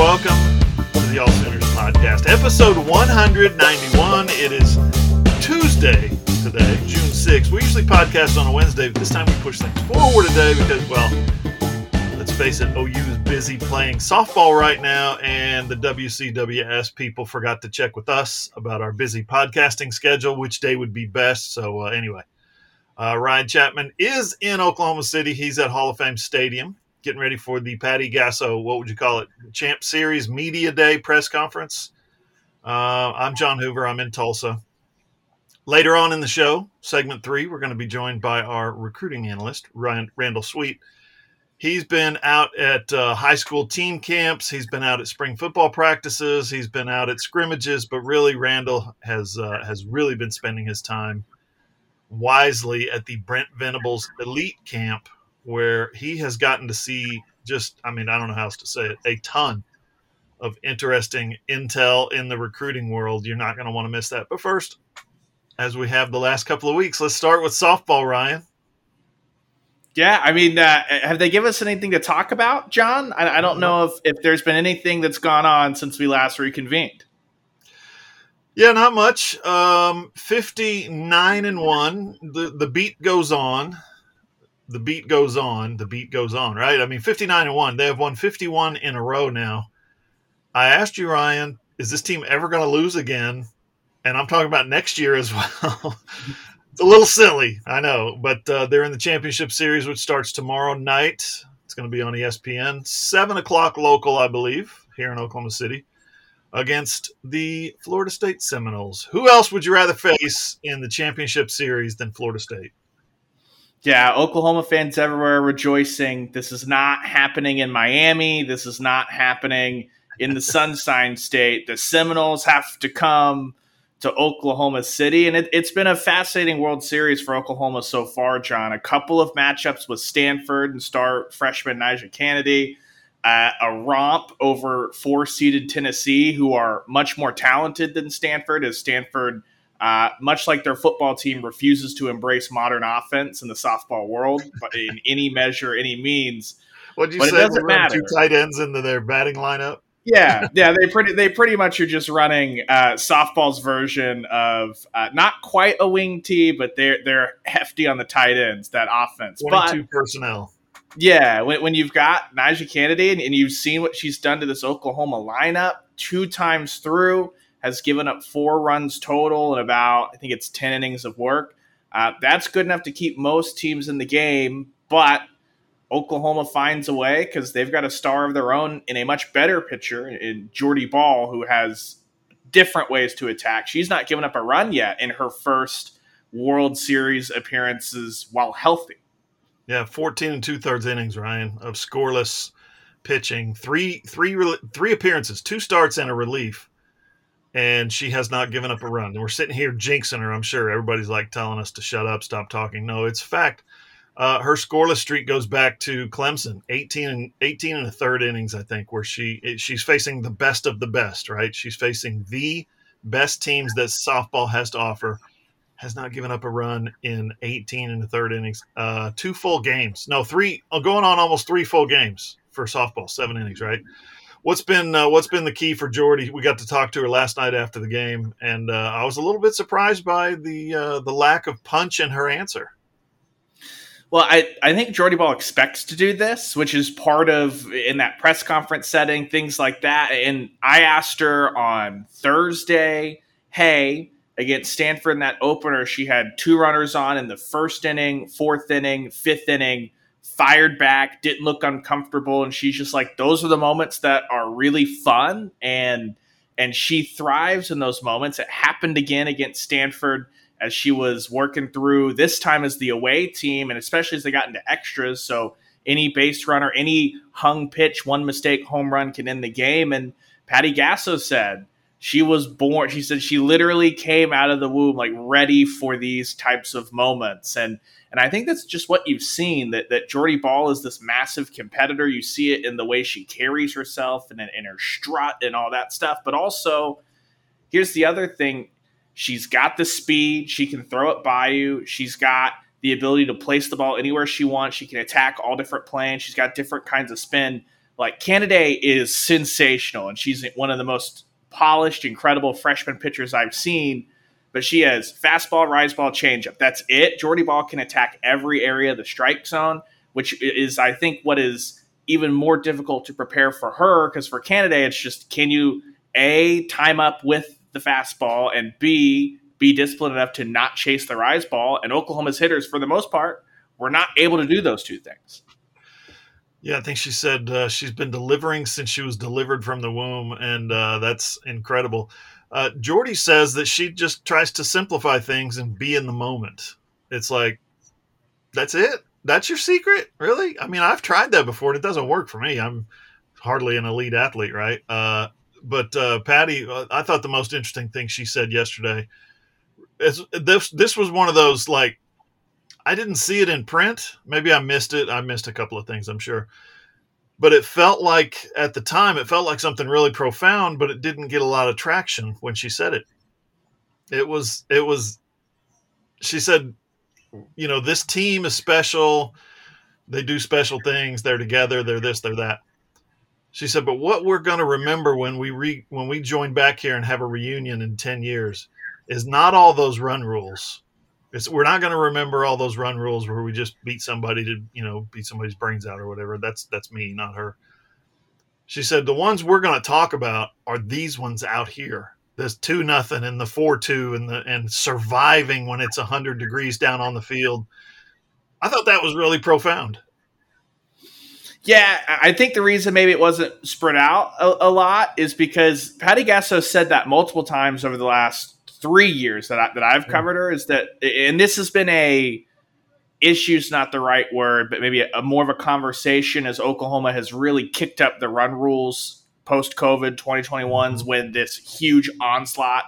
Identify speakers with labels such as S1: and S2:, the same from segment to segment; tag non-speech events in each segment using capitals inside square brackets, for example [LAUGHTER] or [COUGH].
S1: welcome to the All Sooners podcast, episode 191. It is Tuesday today, June 6th. We usually podcast on a Wednesday, but this time we push things forward today because, well, let's face it, OU is busy playing softball right now, and the WCWS people forgot to check with us about our busy podcasting schedule, which day would be best. So, uh, anyway, uh, Ryan Chapman is in Oklahoma City. He's at Hall of Fame Stadium getting ready for the Patty Gasso, what would you call it, Champ Series Media Day press conference. Uh, I'm John Hoover. I'm in Tulsa. Later on in the show, segment three, we're going to be joined by our recruiting analyst, Ryan, Randall Sweet. He's been out at uh, high school team camps. He's been out at spring football practices. He's been out at scrimmages. But really, Randall has uh, has really been spending his time wisely at the Brent Venables Elite Camp where he has gotten to see just, I mean, I don't know how else to say it, a ton of interesting intel in the recruiting world. You're not going to want to miss that. But first, as we have the last couple of weeks, let's start with softball, Ryan.
S2: Yeah, I mean, uh, have they given us anything to talk about, John? I, I don't know if, if there's been anything that's gone on since we last reconvened.
S1: Yeah, not much. Um, 59 and 1. The, the beat goes on the beat goes on, the beat goes on, right? I mean, 59 and 1. They have won 51 in a row now. I asked you, Ryan, is this team ever going to lose again? And I'm talking about next year as [LAUGHS] well. it's a little silly, I know, but uh, they're in the championship series, which starts tomorrow night. It's going to be on ESPN, 7 o'clock local, I believe, here in Oklahoma City, against the Florida State Seminoles. Who else would you rather face in the championship series than Florida State?
S2: Yeah, Oklahoma fans everywhere rejoicing. This is not happening in Miami. This is not happening in the [LAUGHS] Sunshine State. The Seminoles have to come to Oklahoma City. And it, has been a fascinating World Series for Oklahoma so far, John. A couple of matchups with Stanford and star freshman NiJaree Canady. Uh, a romp over four seeded Tennessee, who are much more talented than Stanford, as Stanford uh, much like their football team refuses to embrace modern offense in the softball world, but in [LAUGHS] any measure, any means.
S1: What you but say? It doesn't matter. Two tight ends into their batting lineup.
S2: yeah, [LAUGHS] yeah, they pretty they pretty much are just running uh, softball's version of uh, not quite a wing tee, but they're they're hefty on the tight ends. That offense,
S1: twenty two personnel.
S2: Yeah, when, when you've got NiJaree Canady and, and you've seen what she's done to this Oklahoma lineup two times through, has given up four runs total in about, I think it's 10 innings of work. Uh, that's good enough to keep most teams in the game, but Oklahoma finds a way because they've got a star of their own in a much better pitcher in Jordy Bahl, who has different ways to attack. She's not given up a run yet in her first World Series appearances while healthy.
S1: Yeah, 14 and two thirds innings, Ryan, of scoreless pitching. Three, three, three appearances, two starts and a relief and she has not given up a run. And we're sitting here jinxing her. I'm sure everybody's like telling us to shut up, stop talking. No, it's fact. Uh, her scoreless streak goes back to Clemson, 18 and 18 and a third innings, I think, where she she's facing the best of the best. Right, she's facing the best teams that softball has to offer. Has not given up a run in 18 and a third innings. Uh, two full games, no, three, uh, going on almost three full games for softball, seven innings, right? What's been uh, what's been the key for Jordy? We got to talk to her last night after the game, and uh, I was a little bit surprised by the uh, the lack of punch in her answer.
S2: Well, I, I think Jordy Bahl expects to do this, which is part of in that press conference setting, things like that. And I asked her on Thursday, hey, against Stanford in that opener, she had two runners on in the first inning, fourth inning, fifth inning fired back, didn't look uncomfortable, and she's just like those are the moments that are really fun and and she thrives in those moments. It happened again against Stanford as she was working through this time as the away team, and especially as they got into extras. So any base runner, any hung pitch, one mistake, home run can end the game. And Patty Gasso said she was born. She said she literally came out of the womb like ready for these types of moments, and and I think that's just what you've seen that that Jordy Bahl is this massive competitor. You see it in the way she carries herself and in her strut and all that stuff. But also, here's the other thing: she's got the speed. She can throw it by you. She's got the ability to place the ball anywhere she wants. She can attack all different planes. She's got different kinds of spin. like Canady is sensational, and she's one of the most polished, incredible freshman pitchers I've seen. But she has fastball, rise ball, changeup. That's it. Jordy Bahl can attack every area of the strike zone, which is, I think, what is even more difficult to prepare for her. Because for Canady, it's just can you a time up with the fastball and b be disciplined enough to not chase the rise ball. And Oklahoma's hitters, for the most part, were not able to do those two things.
S1: Yeah, I think she said uh, she's been delivering since she was delivered from the womb, and uh, that's incredible. Uh, Jordy says that she just tries to simplify things and be in the moment. It's like, that's it. That's your secret, really? I mean, I've tried that before, and it doesn't work for me. I'm hardly an elite athlete, right? Uh, but uh, Patty, uh, I thought the most interesting thing she said yesterday is this. This was one of those like I didn't see it in print. Maybe I missed it. I missed a couple of things, I'm sure. But it felt like at the time, it felt like something really profound, but it didn't get a lot of traction when she said it. It was, it was, she said, you know, this team is special. They do special things. They're together. They're this, they're that. She said, but what we're going to remember when we re, when we join back here and have a reunion in 10 years is not all those run rules it's, we're not going to remember all those run rules where we just beat somebody to you know beat somebody's brains out or whatever. That's that's me, not her. She said the ones we're going to talk about are these ones out here. This two nothing and the four two and the and surviving when it's hundred degrees down on the field. I thought that was really profound.
S2: Yeah, I think the reason maybe it wasn't spread out a, a lot is because Patty Gasso said that multiple times over the last three years that I, that I've covered her is that, and this has been a issue's not the right word, but maybe a, a more of a conversation as Oklahoma has really kicked up the run rules post COVID 2021s mm-hmm. when this huge onslaught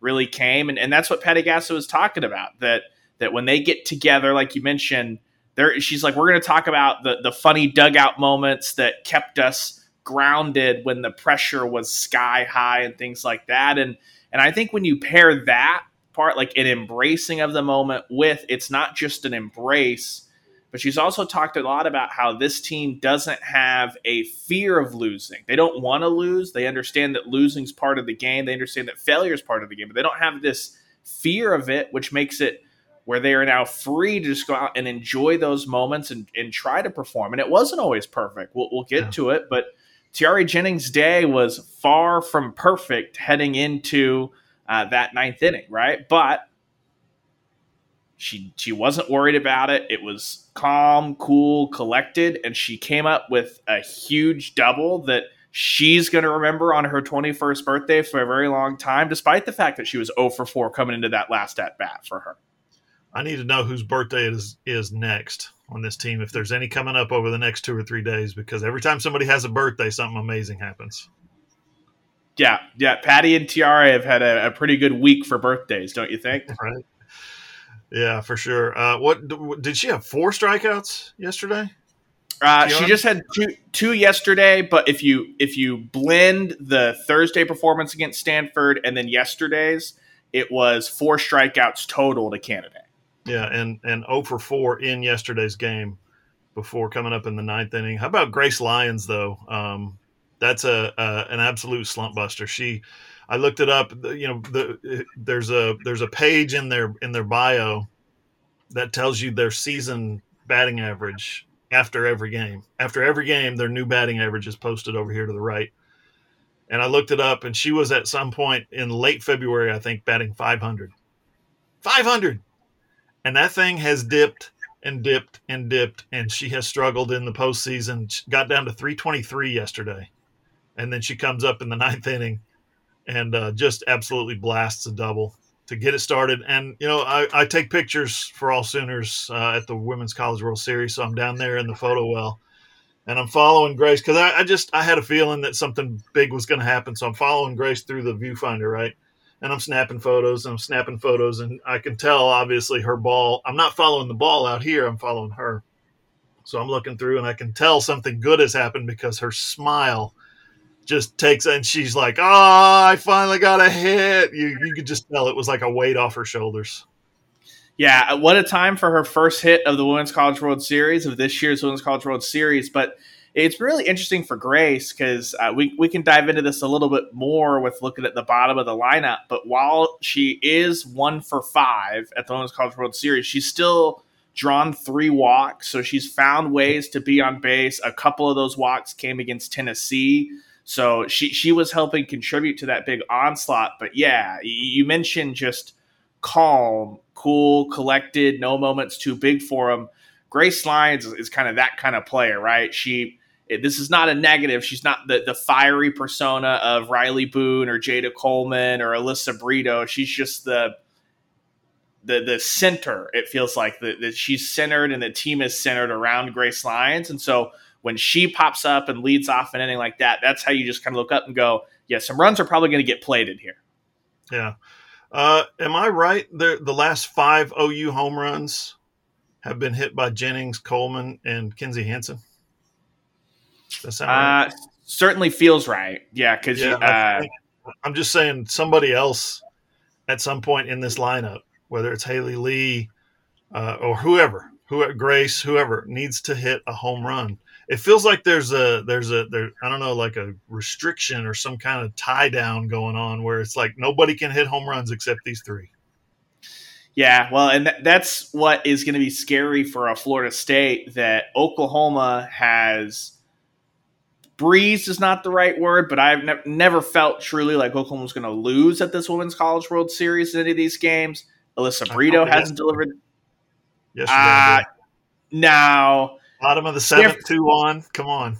S2: really came, and, and that's what Patty Gasso was talking about that that when they get together, like you mentioned, there she's like we're going to talk about the the funny dugout moments that kept us grounded when the pressure was sky high and things like that, and and I think when you pair that part, like an embracing of the moment, with it's not just an embrace, but she's also talked a lot about how this team doesn't have a fear of losing. They don't want to lose. They understand that losing's part of the game. They understand that failure is part of the game, but they don't have this fear of it, which makes it where they are now free to just go out and enjoy those moments and, and try to perform. And it wasn't always perfect. We'll, we'll get yeah. to it, but Tiare Jennings' day was far from perfect heading into uh, that ninth inning, right? But she she wasn't worried about it. It was calm, cool, collected, and she came up with a huge double that she's going to remember on her 21st birthday for a very long time, despite the fact that she was 0 for 4 coming into that last at bat for her.
S1: I need to know whose birthday it is is next on this team if there's any coming up over the next two or three days because every time somebody has a birthday, something amazing happens.
S2: Yeah, yeah. Patty and Tiare have had a, a pretty good week for birthdays, don't you think? [LAUGHS]
S1: right. Yeah, for sure. Uh, what did she have? Four strikeouts yesterday.
S2: Uh, she just had two, two yesterday, but if you if you blend the Thursday performance against Stanford and then yesterday's, it was four strikeouts total to Canady.
S1: Yeah, and and 0 for 4 in yesterday's game before coming up in the ninth inning. How about Grace Lyons though? Um, that's a, a, an absolute slump buster. She, I looked it up. You know, the, there's a there's a page in their in their bio that tells you their season batting average after every game. After every game, their new batting average is posted over here to the right. And I looked it up, and she was at some point in late February, I think, batting 500. 500 and that thing has dipped and dipped and dipped, and she has struggled in the postseason. She got down to 323 yesterday, and then she comes up in the [LAUGHS] ninth inning and uh, just absolutely blasts a double to get it started. And you know, I, I take pictures for all Sooners uh, at the Women's College World Series, so I'm down there in the photo well, and I'm following Grace because I, I just I had a feeling that something big was going to happen, so I'm following Grace through the viewfinder, right? And I'm snapping photos and I'm snapping photos and I can tell obviously her ball. I'm not following the ball out here. I'm following her. So I'm looking through and I can tell something good has happened because her smile just takes and she's like, "Oh, I finally got a hit." You you could just tell it was like a weight off her shoulders.
S2: Yeah, what a time for her first hit of the Women's College World Series of this year's Women's College World Series, but it's really interesting for Grace because uh, we, we can dive into this a little bit more with looking at the bottom of the lineup. But while she is one for five at the Women's College World Series, she's still drawn three walks. So she's found ways to be on base. A couple of those walks came against Tennessee. So she, she was helping contribute to that big onslaught. But yeah, you mentioned just calm, cool, collected, no moments too big for him. Grace Lyons is, is kind of that kind of player, right? She this is not a negative. She's not the, the fiery persona of Rylie Boone or Jayda Coleman or Alyssa Brito. She's just the the the center. It feels like that she's centered and the team is centered around Grace Lyons. And so when she pops up and leads off an inning like that, that's how you just kind of look up and go, yeah, some runs are probably going to get plated here.
S1: Yeah. Uh, am I right? The the last five OU home runs have been hit by Jennings, Coleman, and Kinzie Hansen.
S2: That uh? Certainly feels right. Yeah, because yeah, uh,
S1: I'm just saying somebody else at some point in this lineup, whether it's Haley Lee uh, or whoever, who Grace, whoever needs to hit a home run. It feels like there's a there's a there I don't know like a restriction or some kind of tie down going on where it's like nobody can hit home runs except these three.
S2: Yeah, well, and th- that's what is going to be scary for a Florida State that Oklahoma has breezed is not the right word, but I've ne- never felt truly like Oklahoma was going to lose at this Women's College World Series in any of these games. Alyssa Brito hasn't delivered.
S1: Yes, uh,
S2: now
S1: bottom of the seventh, two on. Come on.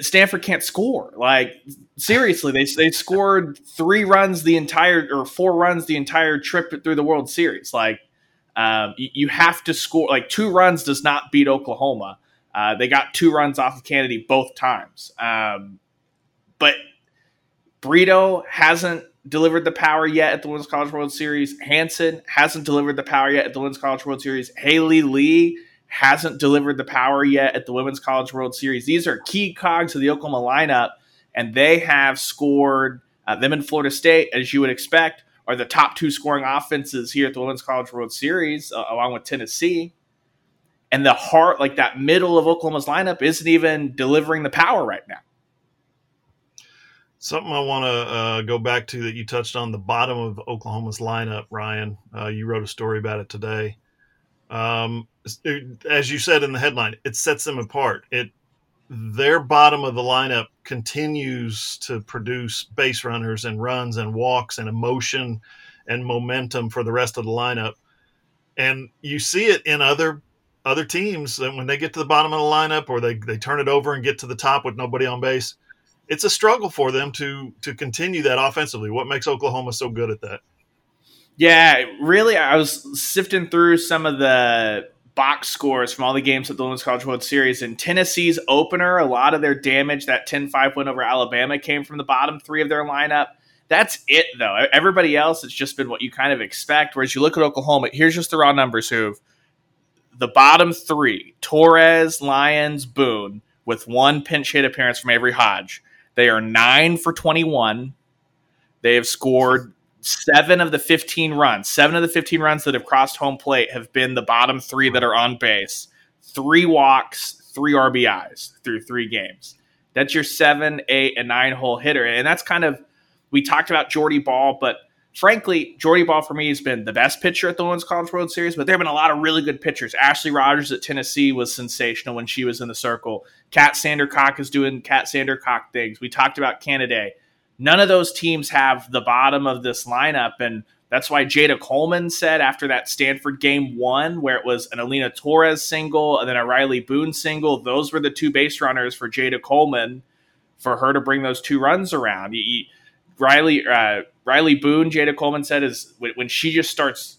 S2: Stanford can't score. Like seriously, they they scored three runs the entire or four runs the entire trip through the World Series. Like um, you, you, have to score. Like two runs does not beat Oklahoma. Uh, they got two runs off of Canady both times. Um, but Brito hasn't delivered the power yet at the Women's College World Series. Hansen hasn't delivered the power yet at the Women's College World Series. Haley Lee hasn't delivered the power yet at the Women's College World Series. These are key cogs of the Oklahoma lineup, and they have scored uh, them in Florida State, as you would expect, are the top two scoring offenses here at the Women's College World Series, uh, along with Tennessee and the heart, like that middle of Oklahoma's lineup, isn't even delivering the power right now.
S1: Something I want to uh, go back to that you touched on the bottom of Oklahoma's lineup, Ryan. Uh, you wrote a story about it today. Um, as you said in the headline, it sets them apart. It their bottom of the lineup continues to produce base runners and runs and walks and emotion and momentum for the rest of the lineup. And you see it in other other teams when they get to the bottom of the lineup or they, they turn it over and get to the top with nobody on base it's a struggle for them to to continue that offensively. What makes oklahoma so good at that?
S2: Yeah really i was sifting through some of the box scores from all the games at the women's college world series and tennessee's opener a lot of their damage that 10-5 win over alabama came from the bottom three of their lineup. That's it though. Everybody else it's just been what you kind of expect whereas you look at oklahoma here's just the raw numbers who the bottom three Torres, Lyons, Boone, with one pinch hit appearance from Avery Hodge. They are nine for 21. They have scored seven of the 15 runs. Seven of the 15 runs that have crossed home plate have been the bottom three that are on base. Three walks, three RBIs through three games. That's your seven, eight, and nine hole hitter. And that's kind of, we talked about Jordy Bahl, but frankly, Jordy Bahl for me has been the best pitcher at the Women's College World Series, but there have been a lot of really good pitchers. Ashley Rogers at Tennessee was sensational when she was in the circle. Kat Sandercock is doing Kat Sandercock things. We talked about Canady. None of those teams have the bottom of this lineup, and that's why Jayda Coleman said after that Stanford game one, where it was an Alynah Torres single and then a Rylie Boone single, those were the two base runners for Jayda Coleman for her to bring those two runs around. You, you, Rylie uh, Rylie Boone, Jayda Coleman said, is when she just starts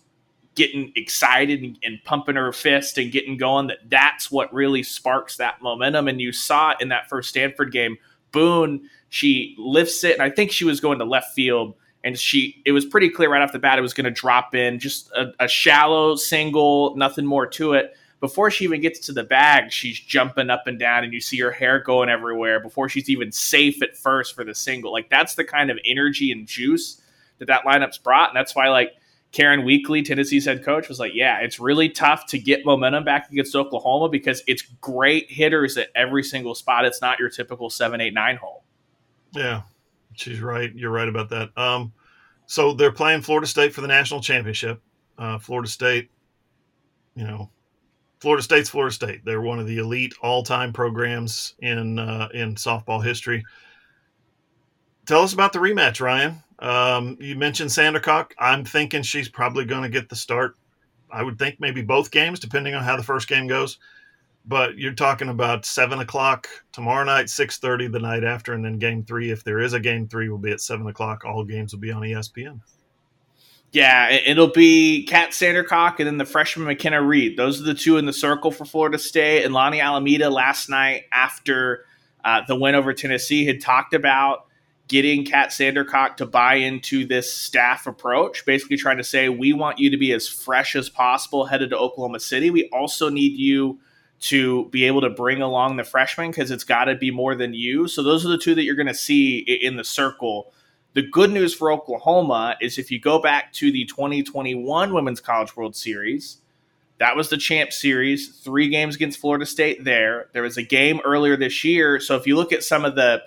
S2: getting excited and, and, pumping her fist and getting going, that that's what really sparks that momentum. And you saw it in that first Stanford game. Boone, she lifts it, and I think she was going to left field. And she, it was pretty clear right off the bat it was going to drop in, just a, a shallow single, nothing more to it before she even gets to the bag, she's jumping up and down, and you see her hair going everywhere before she's even safe at first for the single. Like that's the kind of energy and juice that that lineup's brought, and that's why like Karen Weekly, Tennessee's head coach, was like, "Yeah, it's really tough to get momentum back against Oklahoma because it's great hitters at every single spot. It's not your typical seven, eight, nine hole."
S1: Yeah, she's right. You're right about that. Um, so they're playing Florida State for the national championship. Uh, Florida State, you know, Florida State's Florida State. They're one of the elite all-time programs in uh, in softball history. Tell us about the rematch, Ryan. Um, you mentioned Sandercock. I'm thinking she's probably going to get the start. I would think maybe both games, depending on how the first game goes. But you're talking about seven o'clock tomorrow night, six thirty the night after, and then game three, if there is a game three, will be at seven o'clock. All games will be on ESPN.
S2: Yeah, it'll be Kat Sandercock and then the freshman McKenna Reed. Those are the two in the circle for Florida State. And Lonni Alameda last night after uh, the win over Tennessee had talked about getting Kat Sandercock to buy into this staff approach, basically trying to say, we want you to be as fresh as possible headed to Oklahoma City. We also need you to be able to bring along the freshmen because it's got to be more than you. So those are the two that you're going to see in the circle. The good news for Oklahoma is if you go back to the 2021 Women's College World Series, that was the champ series, three games against Florida State there. There was a game earlier this year. So if you look at some of the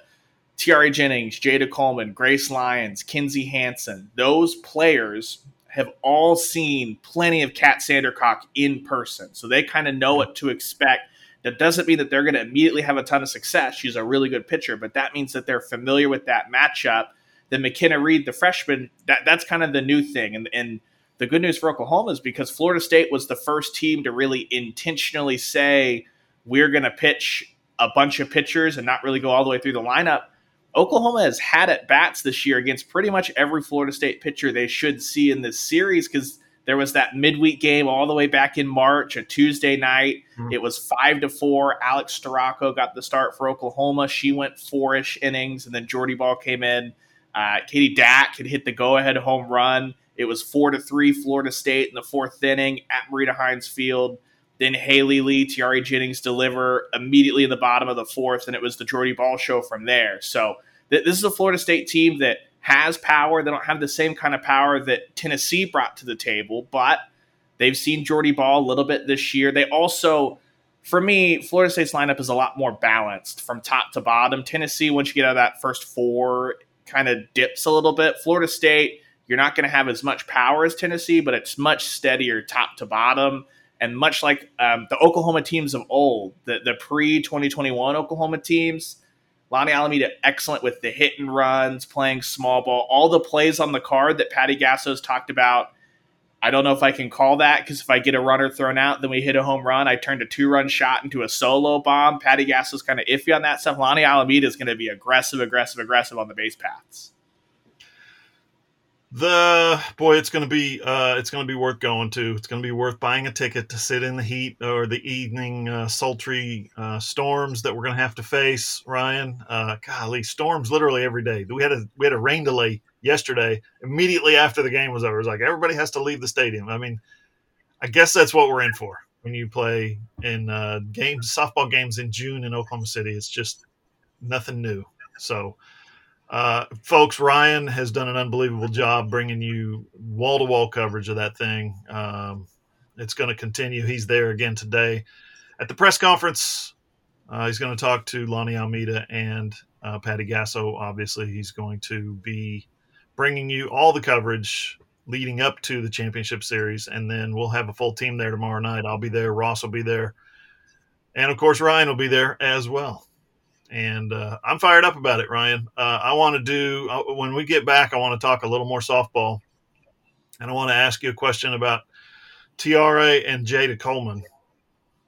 S2: Tiare Jennings, Jayda Coleman, Grace Lyons, Kinzie Hansen, those players have all seen plenty of Kat Sandercock in person. So they kind of know what to expect. That doesn't mean that they're going to immediately have a ton of success. She's a really good pitcher, but that means that they're familiar with that matchup. Then McKenna Reed, the freshman, that, that's kind of the new thing. And, and the good news for Oklahoma is because Florida State was the first team to really intentionally say, we're going to pitch a bunch of pitchers and not really go all the way through the lineup Oklahoma has had at bats this year against pretty much every Florida State pitcher they should see in this series because there was that midweek game all the way back in March, a Tuesday night. Mm-hmm. It was five to four. Alex Storako got the start for Oklahoma. She went four-ish innings, and then Jordy Bahl came in. Uh, Katie Dack had hit the go-ahead home run. It was four to three Florida State in the fourth inning at Marita Hynes Field. Then Haley Lee, Tiare Jennings deliver immediately in the bottom of the fourth, and it was the Jordy Bahl show from there. So th- this is a Florida State team that has power. They don't have the same kind of power that Tennessee brought to the table, but they've seen Jordy Bahl a little bit this year. They also, for me, Florida State's lineup is a lot more balanced from top to bottom. Tennessee, once you get out of that first four, kind of dips a little bit. Florida State, you're not going to have as much power as Tennessee, but it's much steadier top to bottom. And much like um, the Oklahoma teams of old, the, the pre 2021 Oklahoma teams, Lonni Alameda excellent with the hit and runs, playing small ball, all the plays on the card that Patty Gasso's talked about. I don't know if I can call that because if I get a runner thrown out, then we hit a home run. I turned a two run shot into a solo bomb. Patty Gasso's kind of iffy on that stuff. Lonni Alameda is going to be aggressive, aggressive, aggressive on the base paths
S1: the boy it's going to be uh, it's going to be worth going to. It's going to be worth buying a ticket to sit in the heat or the evening uh, sultry uh, storms that we're going to have to face ryan. Uh, golly storms literally every day. We had a we had a rain delay yesterday immediately after the game was over. It was like everybody has to leave the stadium. I mean i guess that's what we're in for when you play in uh, games softball games in june in oklahoma city. It's just nothing new. So uh, folks, Ryan has done an unbelievable job bringing you wall to wall coverage of that thing. Um, it's going to continue. He's there again today at the press conference. Uh, he's going to talk to Lonni Alameda and uh, Patty Gasso. Obviously, he's going to be bringing you all the coverage leading up to the championship series, and then we'll have a full team there tomorrow night. I'll be there. Ross will be there, and of course, Ryan will be there as well and uh, I'm fired up about it, Ryan. Uh, I want to do uh, when we get back. I want to talk a little more softball, and I want to ask you a question about Tiare and Jayda Coleman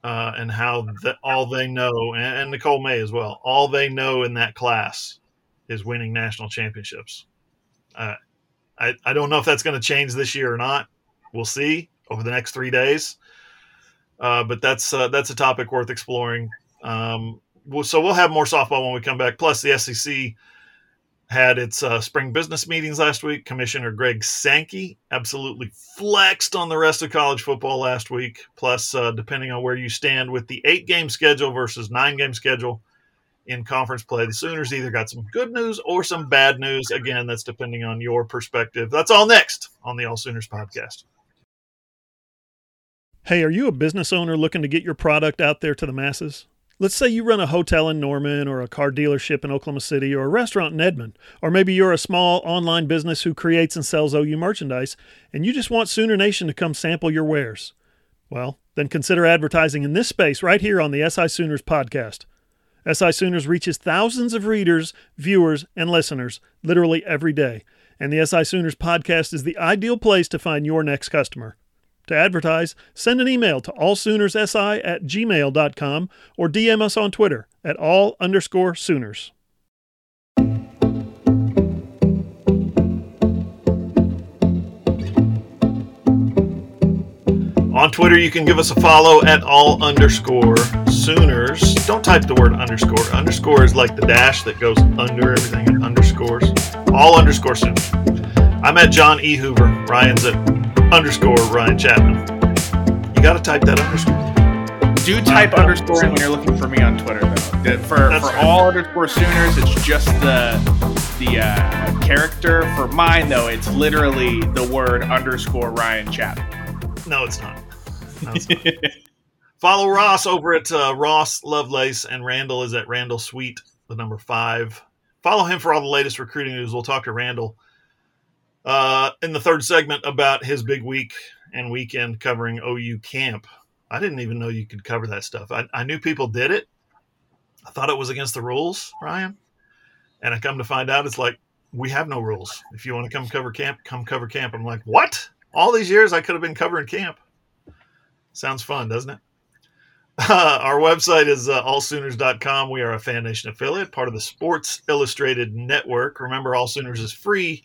S1: uh, and how all they know, and, and, Nicole May as well. All they know in that class is winning national championships. Uh, I I don't know if that's going to change this year or not. We'll see over the next three days. Uh, but that's that's a topic worth exploring. Um, so we'll have more softball when we come back. Plus, the SEC had its uh, spring business meetings last week. Commissioner Greg Sankey absolutely flexed on the rest of college football last week. Plus, uh, depending on where you stand with the eight game schedule versus nine game schedule, in conference play. The Sooners either got some good news or some bad news. Again, that's depending on your perspective. That's all next on the All Sooners podcast.
S3: Hey, are you a business owner looking to get your product out there to the masses? Let's say you run a hotel in Norman or a car dealership in Oklahoma City or a restaurant in Edmond, or maybe you're a small online business who creates and sells OU merchandise and you just want Sooner Nation to come sample your wares. Well, then consider advertising in this space right here on the SI Sooners podcast. SI Sooners reaches thousands of readers, viewers, and listeners literally every day, and the SI Sooners podcast is the ideal place to find your next customer. To advertise, send an email to allsoonerssi at gmail.com or DM us on Twitter at all underscore Sooners.
S1: On Twitter, you can give us a follow at all underscore Sooners. Don't type the word underscore. Underscore is like the dash that goes under everything and underscores. All underscore Sooners. I'm at John E. Hoover. Ryan's at underscore Ryan Chapman. You got to type that underscore.
S2: Do type underscore in when you're looking for me on Twitter, though. For, for
S1: right.
S2: all underscore Sooners, it's just the the uh, character. For mine, though, it's literally the word underscore Ryan Chapman.
S1: No, it's not. No, it's not. [LAUGHS] Follow Ross over at uh, Ross Lovelace, and Randall is at Randall Sweet, the number five. Follow him for all the latest recruiting news. We'll talk to Randall uh, in the third segment about his big week and weekend covering OU camp. I didn't even know you could cover that stuff. I, I knew people did it. I thought it was against the rules, Ryan. And I come to find out it's like, we have no rules. If you want to come cover camp, come cover camp. I'm like, what? All these years I could have been covering camp. Sounds fun, doesn't it? Uh, [LAUGHS] our website is uh, allsooners.com. We are a Fan Nation affiliate, part of the Sports Illustrated Network. Remember, All Sooners is free,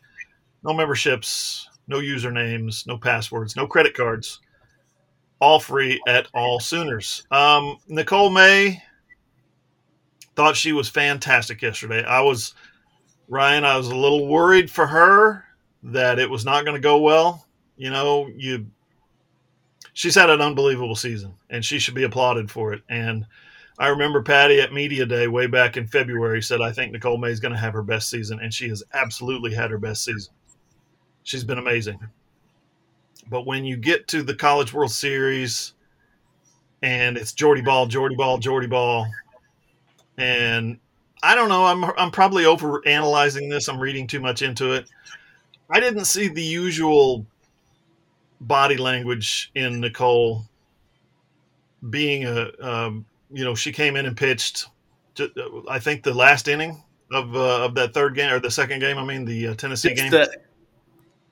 S1: no memberships, no usernames, no passwords, no credit cards. All free at All Sooners. Um, Nicole May thought she was fantastic yesterday. I was, Ryan, I was a little worried for her that it was not going to go well. You know, you she's had an unbelievable season and she should be applauded for it. And I remember Patty at Media Day way back in February said, I think Nicole May is going to have her best season. And she has absolutely had her best season. She's been amazing. But when you get to the College World Series and it's Jordy Bahl, Jordy Bahl, Jordy Bahl, and I don't know, I'm, I'm probably over analyzing this. I'm reading too much into it. I didn't see the usual body language in Nicole being a, um, you know, she came in and pitched. I think the last inning of uh, of that third game or the second game. I mean, the uh, Tennessee
S2: It's
S1: game.
S2: the,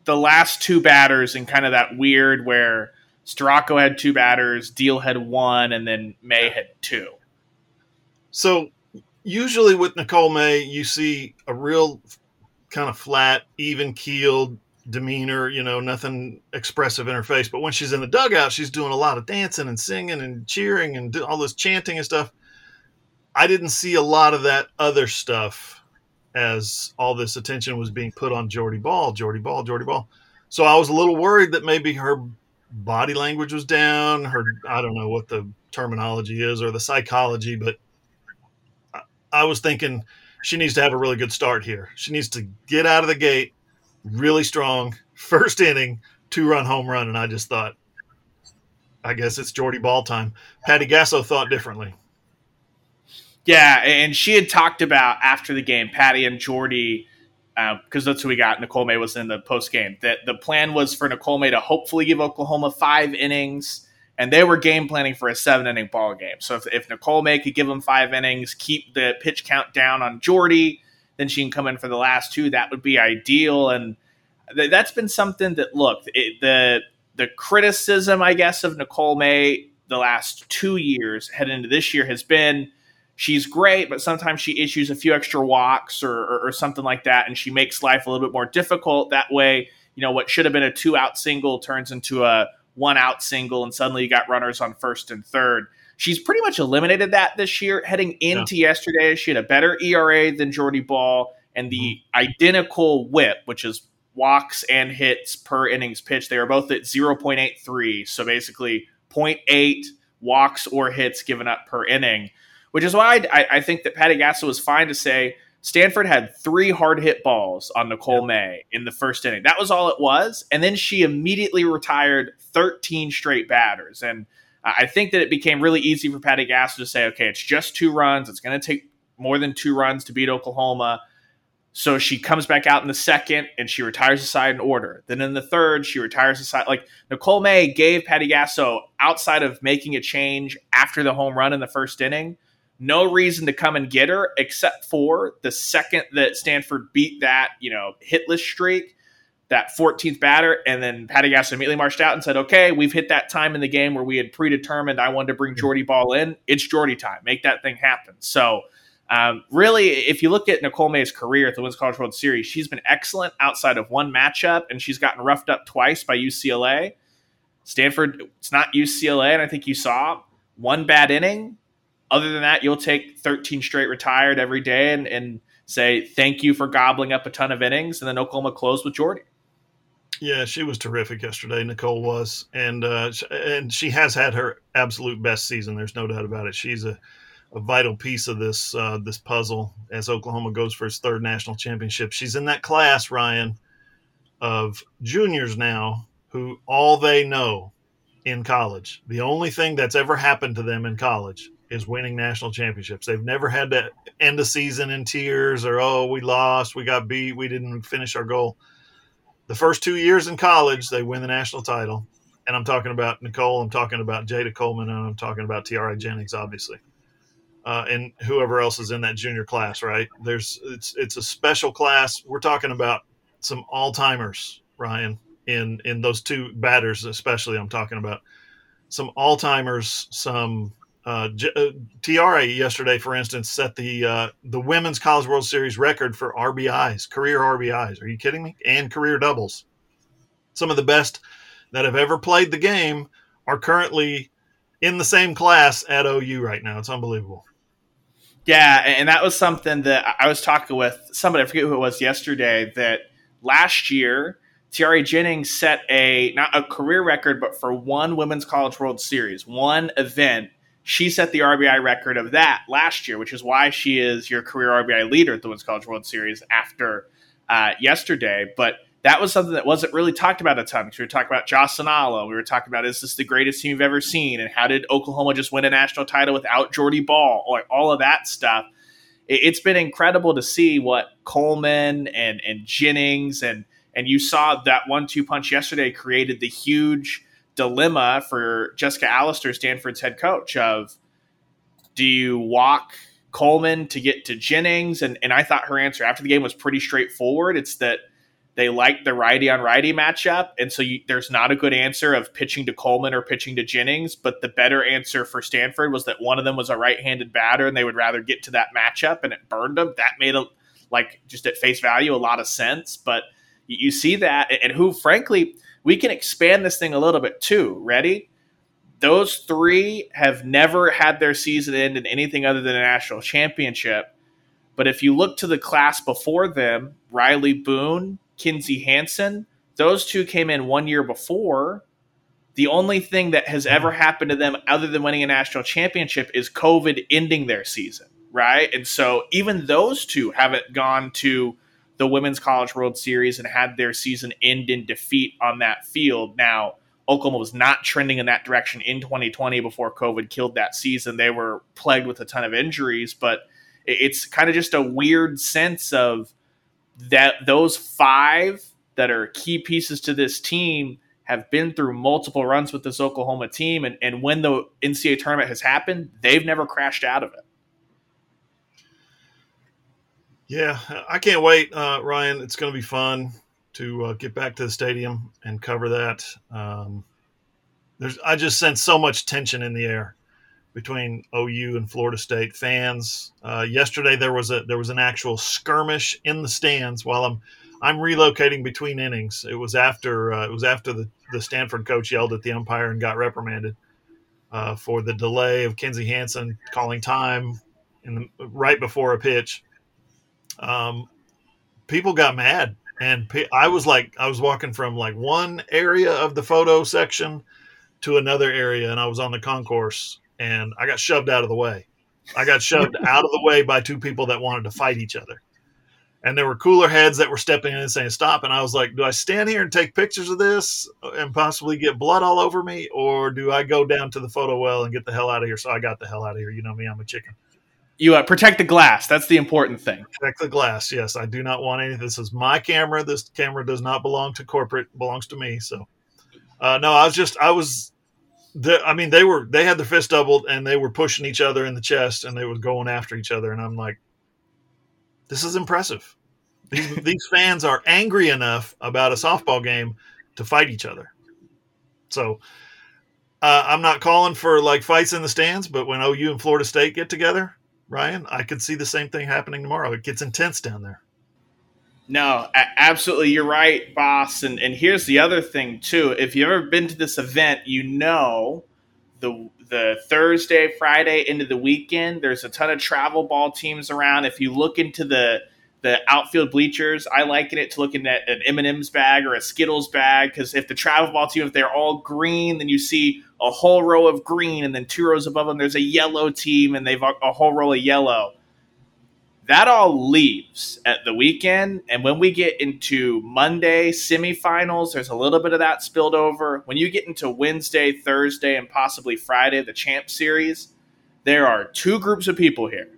S2: the last two batters and kind of that weird where Storako had two batters, Deal had one, and then May had two.
S1: So usually with Nicole May, you see a real kind of flat, even keeled demeanor, you know, nothing expressive in her face. But when she's in the dugout, she's doing a lot of dancing and singing and cheering and all this chanting and stuff. I didn't see a lot of that other stuff as all this attention was being put on Jordy Bahl, Jordy Bahl, Jordy Bahl. So I was a little worried that maybe her body language was down, her I don't know what the terminology is or the psychology, but I, I was thinking she needs to have a really good start here. She needs to get out of the gate really strong, [LAUGHS] first inning, two run home run, and I just thought, I guess it's Jordy Bahl time. Patty Gasso thought differently.
S2: Yeah, and she had talked about after the game, Patty and Jordy, because uh, that's who we got. Nicole May was in the post game. That the plan was for Nicole May to hopefully give Oklahoma five innings, and they were game planning for a seven inning ball game. So if, if Nicole May could give them five innings, keep the pitch count down on Jordy, then she can come in for the last two. That would be ideal, and th- that's been something that look it, the the criticism, I guess, of Nicole May the last two years heading into this year has been she's great, but sometimes she issues a few extra walks or, or, or, something like that, and she makes life a little bit more difficult. That way, you know, what should have been a two out single turns into a one out single, and suddenly you got runners on first and third. She's pretty much eliminated that this year. Heading into yeah. yesterday, she had a better ERA than Jordy Bahl and the mm-hmm. identical whip, which is walks and hits per innings pitched. They were both at 0.83. So basically 0.8 walks or hits given up per inning which is why I, I think that Patty Gasso was fine to say Stanford had three hard hit balls on Nicole yeah. May in the first inning. That was all it was. And then she immediately retired 13 straight batters. And I think that it became really easy for Patty Gasso to say, okay, it's just two runs. It's going to take more than two runs to beat Oklahoma. So she comes back out in the second and she retires the side in order. Then in the third, she retires the side. Like Nicole May gave Patty Gasso, outside of making a change after the home run in the first inning, no reason to come and get her except for the second that Stanford beat that, you know, hitless streak, that 14th batter, and then Patty Gasso immediately marched out and said, "Okay, we've hit that time in the game where we had predetermined I wanted to bring Jordy Bahl in. It's Jordy time. Make that thing happen." So. Um, really, if you look at Nicole May's career at the Women's College World Series, she's been excellent outside of one matchup, and she's gotten roughed up twice by UCLA. Stanford, it's not UCLA, and I think you saw one bad inning, other than that, you'll take 13 straight retired every day and, and say thank you for gobbling up a ton of innings, and then Oklahoma closed with Jordy.
S1: Yeah, she was terrific yesterday. Nicole was, and uh, and she has had her absolute best season. There's no doubt about it. She's a, a vital piece of this uh, this puzzle as Oklahoma goes for its third national championship. She's in that class, Ryan, of juniors now who all they know in college, the only thing that's ever happened to them in college is winning national championships. They've never had to end a season in tears or oh we lost, we got beat, we didn't finish our goal. The first two years in college, they win the national title, and I'm talking about Nicole, I'm talking about Jayda Coleman, and I'm talking about Tiare Jennings, obviously, uh, and whoever else is in that junior class. Right? There's it's it's a special class. We're talking about some all timers, Ryan, in in those two batters, especially. I'm talking about some all timers, some uh, J- uh, yesterday, for instance, set the uh, the women's College World Series record for RBIs, career RBIs. Are you kidding me? And career doubles. Some of the best that have ever played the game are currently in the same class at OU right now. It's unbelievable.
S2: Yeah, and that was something that I was talking with somebody. I forget who it was yesterday. That last year, Tiare Jennings set a not a career record, but for one women's College World Series, one event she set the RBI record of that last year, which is why she is your career RBI leader at the Women's College World Series after uh, yesterday. But that was something that wasn't really talked about a ton because we were talking about Zanala. We were talking about is this the greatest team you've ever seen? And how did Oklahoma just win a national title without Jordy Bahl? Like all of that stuff. It, it's been incredible to see what Coleman and and Jennings and and you saw that one two punch yesterday created the huge dilemma for Jessica Allister, Stanford's head coach, of do you walk Coleman to get to Jennings? And, and I thought her answer after the game was pretty straightforward. It's that they like the righty on righty matchup. And so you, there's not a good answer of pitching to Coleman or pitching to Jennings. But the better answer for Stanford was that one of them was a right handed batter and they would rather get to that matchup and it burned them. That made a, like, just at face value, a lot of sense. But you, you see that. And who, frankly, we can expand this thing a little bit too. Ready? Those three have never had their season end in anything other than a national championship. But if you look to the class before them, Rylie Boone, Kinzie Hansen, those two came in one year before. The only thing that has ever happened to them other than winning a national championship is COVID ending their season, right? And so even those two haven't gone to the Women's College World Series and had their season end in defeat on that field. Now, Oklahoma was not trending in that direction in 2020 before COVID killed that season. They were plagued with a ton of injuries, but it's kind of just a weird sense of that those five that are key pieces to this team have been through multiple runs with this Oklahoma team. And, and when the NCAA tournament has happened, they've never crashed out of it.
S1: Yeah, I can't wait, uh, Ryan. It's going to be fun to uh, get back to the stadium and cover that. Um, there's, I just sense so much tension in the air between OU and Florida State fans. Uh, yesterday there was a there was an actual skirmish in the stands while I'm I'm relocating between innings. It was after uh, it was after the the Stanford coach yelled at the umpire and got reprimanded uh, for the delay of Kinzie Hansen calling time in the, right before a pitch um, people got mad, and pe- I was like, I was walking from like one area of the photo section to another area, and I was on the concourse, and I got shoved out of the way. I got shoved [LAUGHS] out of the way by two people that wanted to fight each other. And there were cooler heads that were stepping in and saying, Stop. And I was like, Do I stand here and take pictures of this and possibly get blood all over me? Or do I go down to the photo well and get the hell out of here? So I got the hell out of here. You know me, I'm a chicken.
S2: You uh, protect the glass. That's the important thing.
S1: Protect the glass. Yes, I do not want any. This is my camera. This camera does not belong to corporate. Belongs to me. So, uh, no, I was just I was. The, I mean, they were they had their fist doubled and they were pushing each other in the chest and they were going after each other. And I'm like, this is impressive. These [LAUGHS] these fans are angry enough about a softball game to fight each other. So. Uh, I'm not calling for like fights in the stands, but when OU and Florida State get together, Ryan, I could see the same thing happening tomorrow. It gets intense down there.
S2: No, absolutely, you're right, boss. And and here's the other thing too. If you've ever been to this event, you know the the Thursday, Friday into the weekend. There's a ton of travel ball teams around. If you look into the the outfield bleachers, I liken it to looking at an M&M's bag or a Skittles bag because if the travel ball team, if they're all green, then you see a whole row of green, and then two rows above them, there's a yellow team, and they've a whole row of yellow. That all leaves at the weekend, and when we get into Monday semifinals, there's a little bit of that spilled over. When you get into Wednesday, Thursday, and possibly Friday, the Champ Series, there are two groups of people here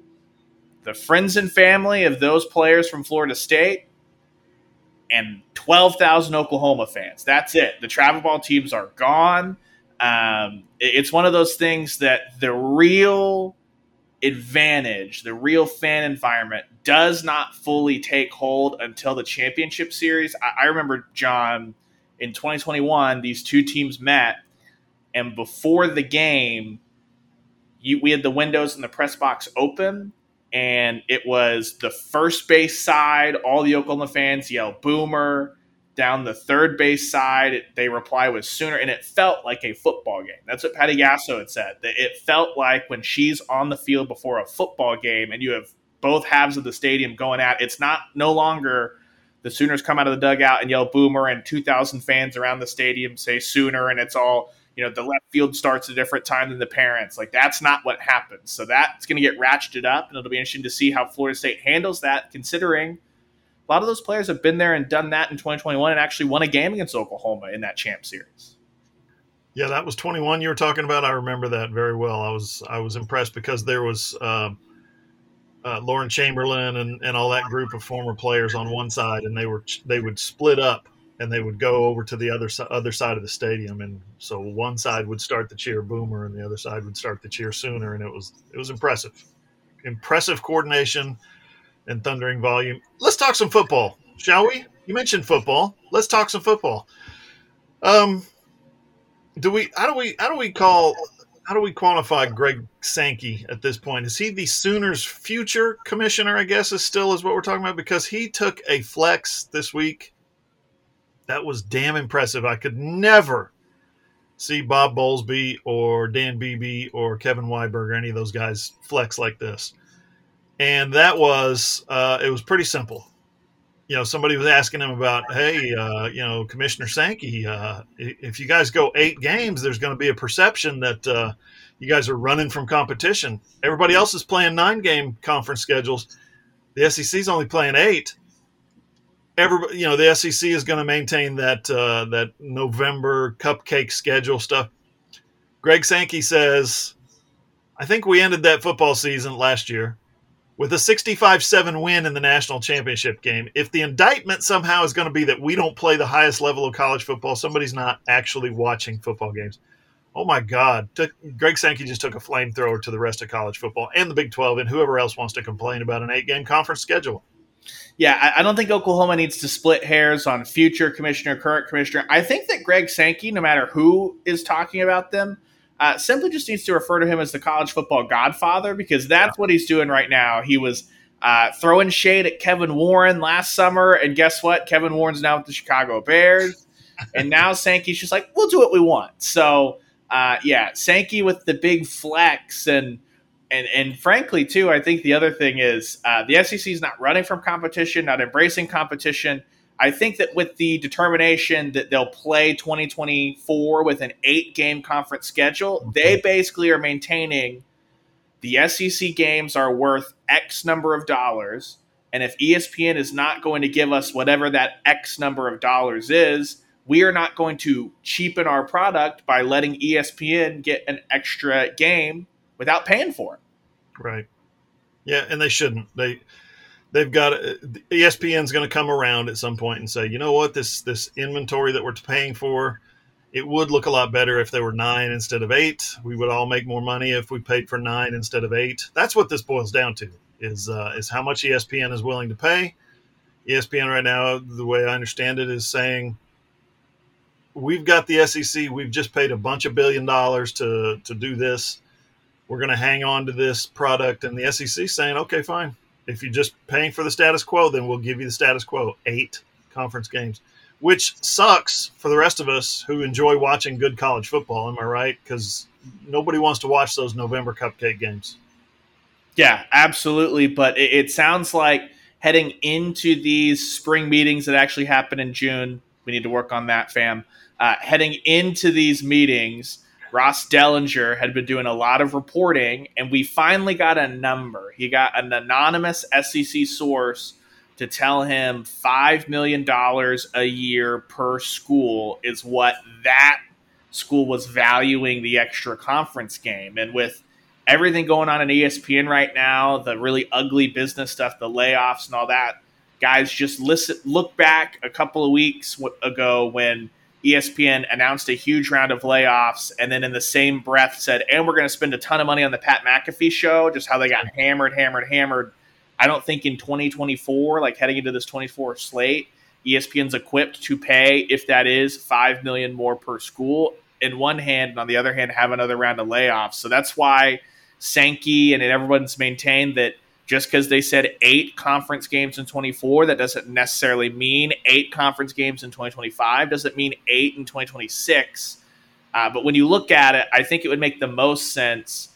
S2: the friends and family of those players from Florida State, and 12,000 Oklahoma fans. That's it. The travel ball teams are gone. Um, it's one of those things that the real advantage, the real fan environment, does not fully take hold until the championship series. I, I remember, John, in 2021, these two teams met, and before the game, you, we had the windows in the press box open, and it was the first base side. All the Oklahoma fans yell "Boomer." Down the third base side, they reply with Sooner, and it felt like a football game. That's what Patty Gasso had said. That it felt like when she's on the field before a football game, and you have both halves of the stadium going at. It's not no longer the Sooners come out of the dugout and yell "Boomer," and two thousand fans around the stadium say "Sooner," and it's all you know, the left field starts a different time than the parents. Like that's not what happens. So that's going to get ratcheted up, and it'll be interesting to see how Florida State handles that, considering a lot of those players have been there and done that in 2021 and actually won a game against Oklahoma in that champ series.
S1: Yeah, that was 21 you were talking about. I remember that very well. I was I was impressed because there was uh, uh, Lauren Chamberlain and, and all that group of former players on one side, and they were they would split up and they would go over to the other other side of the stadium, and so one side would start the cheer boomer, and the other side would start the cheer sooner, and it was it was impressive, impressive coordination and thundering volume. Let's talk some football, shall we? You mentioned football. Let's talk some football. Um, do we? How do we? How do we call? How do we quantify Greg Sankey at this point? Is he the Sooners' future commissioner? I guess is still is what we're talking about because he took a flex this week that was damn impressive. I could never see Bob Bowlesby or Dan Beebe or Kevin Weiberg or any of those guys flex like this. And that was uh, it was pretty simple. You know, somebody was asking him about, hey, uh, you know, Commissioner Sankey, uh, if you guys go eight games, there's going to be a perception that uh, you guys are running from competition. Everybody else is playing nine game conference schedules. The SEC is only playing eight everybody, you know, the SEC is going to maintain that uh, that November cupcake schedule stuff. Greg Sankey says, I think we ended that football season last year with a 65-7 win in the national championship game. If the indictment somehow is going to be that we don't play the highest level of college football, somebody's not actually watching football games. Oh my God! Took, Greg Sankey just took a flamethrower to the rest of college football and the Big 12 and whoever else wants to complain about an eight-game conference schedule
S2: yeah, I, don't think Oklahoma needs to split hairs on future commissioner, current commissioner. I think that Greg Sankey, no matter who is talking about them, uh, simply just needs to refer to him as the college football godfather because that's yeah. what he's doing right now. He was uh, throwing shade at Kevin Warren last summer, and guess what? Kevin Warren's now with the Chicago Bears, and now Sankey's just like, we'll do what we want. So, uh, yeah, Sankey with the big flex and and and frankly too i think the other thing is uh, the sec is not running from competition not embracing competition i think that with the determination that they'll play 2024 with an eight game conference schedule they basically are maintaining the SEC games are worth X number of dollars. And if ESPN is not going to give us whatever that X number of dollars is, we are not going to cheapen our product by letting ESPN get an extra game without paying for it.
S1: Right. Yeah, and they shouldn't. They they've got ESPN's going to come around at some point and say, you know what, this this inventory that we're paying for, it would look a lot better if there were nine instead of eight. We would all make more money if we paid for nine instead of eight. That's what this boils down to is uh, is how much ESPN is willing to pay. ESPN right now, the way I understand it, is saying we've got the SEC. We've just paid a bunch of billion dollars to to do this. We're going to hang on to this product, and the SEC saying, okay, fine. If you're just paying for the status quo, then we'll give you the status quo. Eight conference games, which sucks for the rest of us who enjoy watching good college football. Am I right? Because nobody wants to watch those November cupcake games.
S2: Yeah, absolutely. But it, it sounds like heading into these spring meetings that actually happen in June, we need to work on that, fam. Uh, heading into these meetings, Ross Dellenger had been doing a lot of reporting, and we finally got a number. He got an anonymous SEC source to tell him $5 million a year per school is what that school was valuing the extra conference game. And with everything going on in ESPN right now, the really ugly business stuff, the layoffs, and all that, guys, just listen, look back a couple of weeks ago when ESPN announced a huge round of layoffs and then in the same breath said, and we're going to spend a ton of money on the Pat McAfee show, just how they got hammered, hammered, hammered. I don't think in 2024, like heading into this 24 slate, ESPN's equipped to pay, if that is, five million more per school in one hand, and on the other hand, have another round of layoffs. So that's why Sankey and everyone's maintained that – just because they said eight conference games in 24, that doesn't necessarily mean eight conference games in 2025, doesn't mean eight in 2026. Uh, but when you look at it, I think it would make the most sense.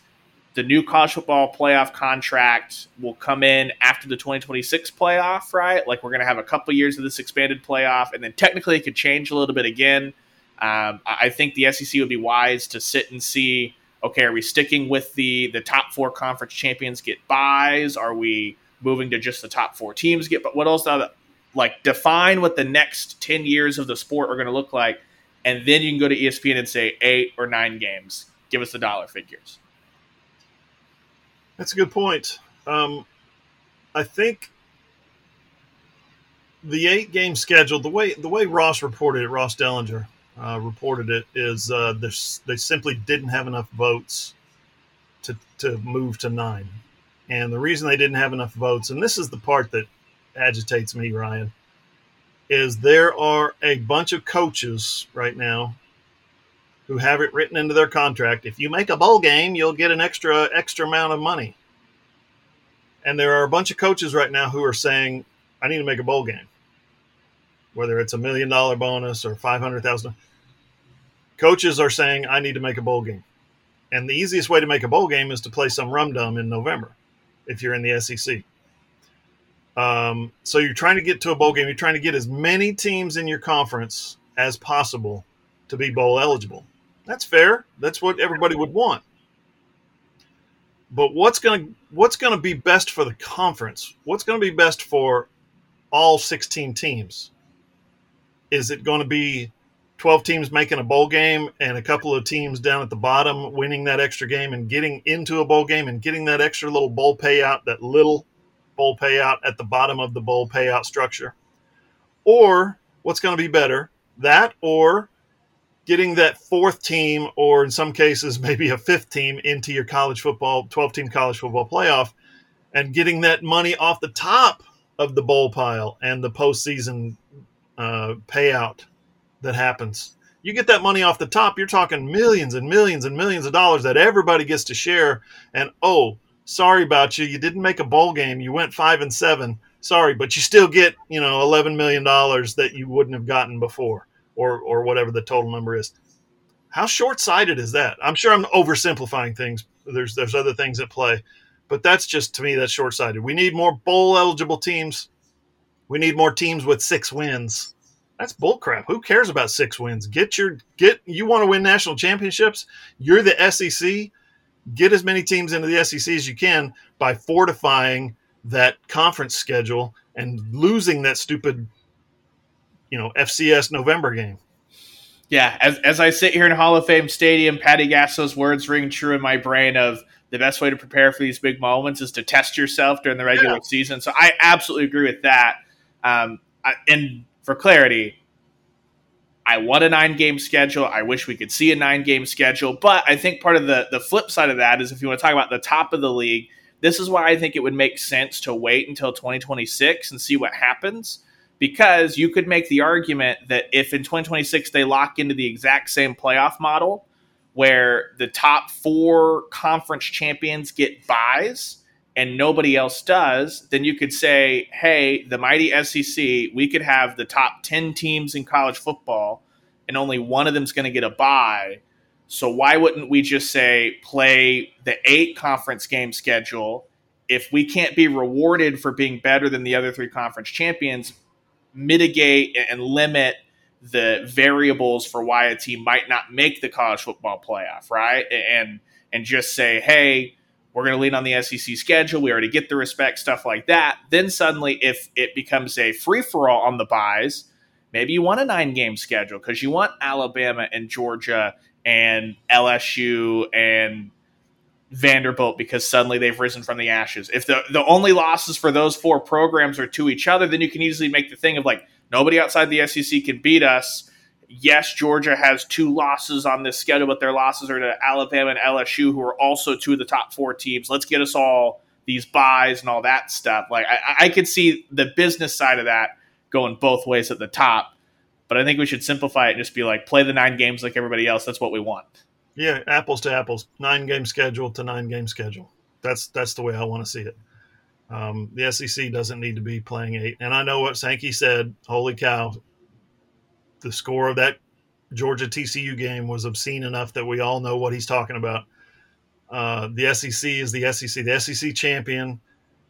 S2: The new college football playoff contract will come in after the 2026 playoff, right? Like we're going to have a couple years of this expanded playoff, and then technically it could change a little bit again. Um, I think the SEC would be wise to sit and see okay, are we sticking with the the top four conference champions get buys? Are we moving to just the top four teams get? But what else? now? Like define what the next ten years of the sport are going to look like, and then you can go to ESPN and say eight or nine games. Give us the dollar figures.
S1: That's a good point. Um, I think the eight game schedule, the way the way Ross reported it, Ross Dellenger, uh, reported it is uh, they simply didn't have enough votes to, to move to nine. And the reason they didn't have enough votes, and this is the part that agitates me, Ryan, is there are a bunch of coaches right now who have it written into their contract. If you make a bowl game, you'll get an extra extra amount of money. And there are a bunch of coaches right now who are saying, I need to make a bowl game whether it's a million dollar bonus or 500,000. Coaches are saying, I need to make a bowl game. And the easiest way to make a bowl game is to play some rum dum in November if you're in the SEC. Um, so you're trying to get to a bowl game. You're trying to get as many teams in your conference as possible to be bowl eligible. That's fair. That's what everybody would want. But what's going to what's going to be best for the conference? What's going to be best for all 16 teams? Is it going to be 12 teams making a bowl game and a couple of teams down at the bottom winning that extra game and getting into a bowl game and getting that extra little bowl payout, that little bowl payout at the bottom of the bowl payout structure? Or what's going to be better, that or getting that fourth team, or in some cases, [LAUGHS] maybe a fifth team into your college football, 12 team college football playoff and getting that money off the top of the bowl pile and the postseason uh, payout that happens. You get that money off the top, you're talking millions and millions and millions of dollars that everybody gets to share. And oh, sorry about you. You didn't make a bowl game. You went five and seven. Sorry, but you still get, you know, eleven million dollars that you wouldn't have gotten before, or or whatever the total number is. How short sighted is that? I'm sure I'm oversimplifying things. There's there's other things at play, but that's just to me that's short sighted. We need more bowl eligible teams we need more teams with six wins. That's bullcrap. Who cares about six wins? Get your get. You want to win national championships? You're the SEC. get as many teams into the SEC as you can by fortifying that conference schedule and losing that stupid, you know, FCS November game.
S2: Yeah, as, as I sit here in Hall of Fame Stadium, Patty Gasso's words ring true in my brain of the best way to prepare for these big moments is to test yourself during the regular yeah. season. So I absolutely agree with that. Um, I, and for clarity, I want a nine game schedule. I wish we could see a nine game schedule. But I think part of the, the flip side of that is if you want to talk about the top of the league, this is why I think it would make sense to wait until 2026 and see what happens. Because you could make the argument that if in 2026 they lock into the exact same playoff model where the top four conference champions get buys and nobody else does, then you could say, hey, the mighty SEC, we could have the top 10 teams in college football and only one of them's going to get a bye. So why wouldn't we just say play the eight conference game schedule? If we can't be rewarded for being better than the other three conference champions, mitigate and limit the variables for why a team might not make the college football playoff, right? And and just say, hey, we're going to lean on the SEC schedule. We already get the respect, stuff like that. Then suddenly, if it becomes a free for all on the buys, maybe you want a nine game schedule because you want Alabama and Georgia and LSU and Vanderbilt because suddenly they've risen from the ashes. If the, the only losses for those four programs are to each other, then you can easily make the thing of like, nobody outside the SEC can beat us yes, Georgia has two losses on this schedule, but their losses are to Alabama and LSU, who are also two of the top four teams. Let's get us all these buys and all that stuff. Like I, I could see the business side of that going both ways at the top, but I think we should simplify it and just be like play the nine games like everybody else. That's what we want.
S1: Yeah, apples to apples, nine game schedule to nine game schedule. That's that's the way I want to see it. Um, the SEC doesn't need to be playing eight, and I know what Sankey said. Holy cow! The score of that Georgia TCU game was obscene enough that we all know what he's talking about. Uh, the SEC is the SEC. The SEC champion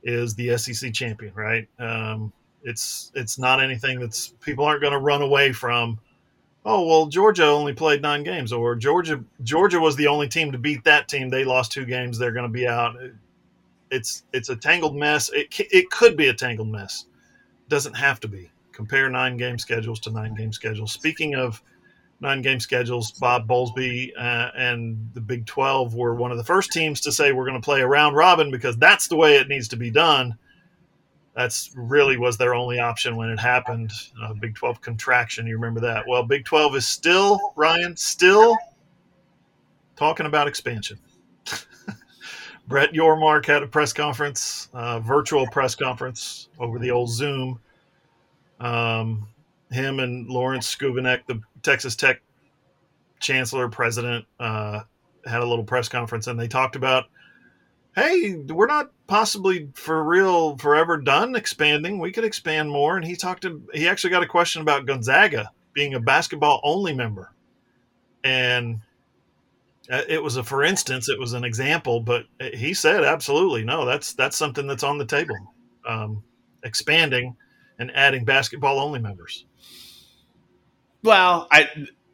S1: is the SEC champion, right? Um, it's it's not anything that's people aren't going to run away from. Oh well, Georgia only played nine games, or Georgia Georgia was the only team to beat that team. They lost two games. They're going to be out. It's it's a tangled mess. It it could be a tangled mess. Doesn't have to be compare nine game schedules to nine game schedules. Speaking of nine game schedules, Bob Bowlesby uh, and the Big 12 were one of the first teams to say we're going to play a round robin because that's the way it needs to be done. That's really was their only option when it happened. Uh, Big 12 contraction, you remember that? Well, Big 12 is still, Ryan, still talking about expansion. [LAUGHS] Brett Yormark had a press conference, uh, virtual press conference over the old Zoom um, him and Lawrence Schovanec, the Texas Tech chancellor president, uh, had a little press conference and they talked about, hey, we're not possibly for real forever done expanding. We could expand more. And he talked to, he actually got a question about Gonzaga being a basketball only member. And uh, it was a for instance, it was an example, but he said absolutely no. That's that's something that's on the table. Um, expanding and adding basketball only members.
S2: Well, I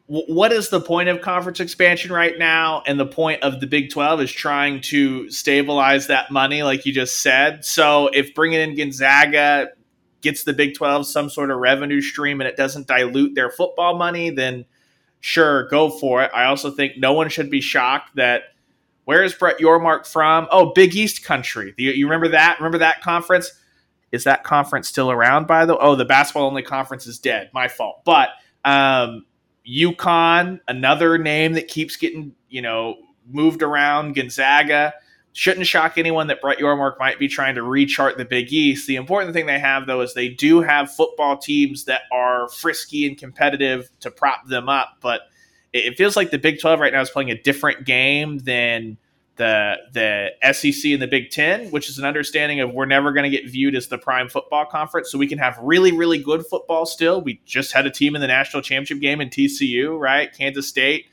S2: what is the point of conference expansion right now? And the point of the Big 12 is trying to stabilize that money, like you just said. So if bringing in Gonzaga gets the Big 12 some sort of revenue stream and it doesn't dilute their football money, then sure, go for it. I also think no one should be shocked that where is Brett Yormark from? Oh, Big East country. You remember that? Remember that conference? Is that conference still around? By the oh, the basketball only conference is dead. My fault. But um, UConn, another name that keeps getting you know moved around. Gonzaga shouldn't shock anyone that Brett Yormark might be trying to rechart the Big East. The important thing they have though is they do have football teams that are frisky and competitive to prop them up, but it feels like the Big 12 right now is playing a different game than the the SEC and the Big Ten, which is an understanding of we're never going to get viewed as the prime football conference, so we can have really really good football still. We just had a team in the national championship game in TCU, right? Kansas State,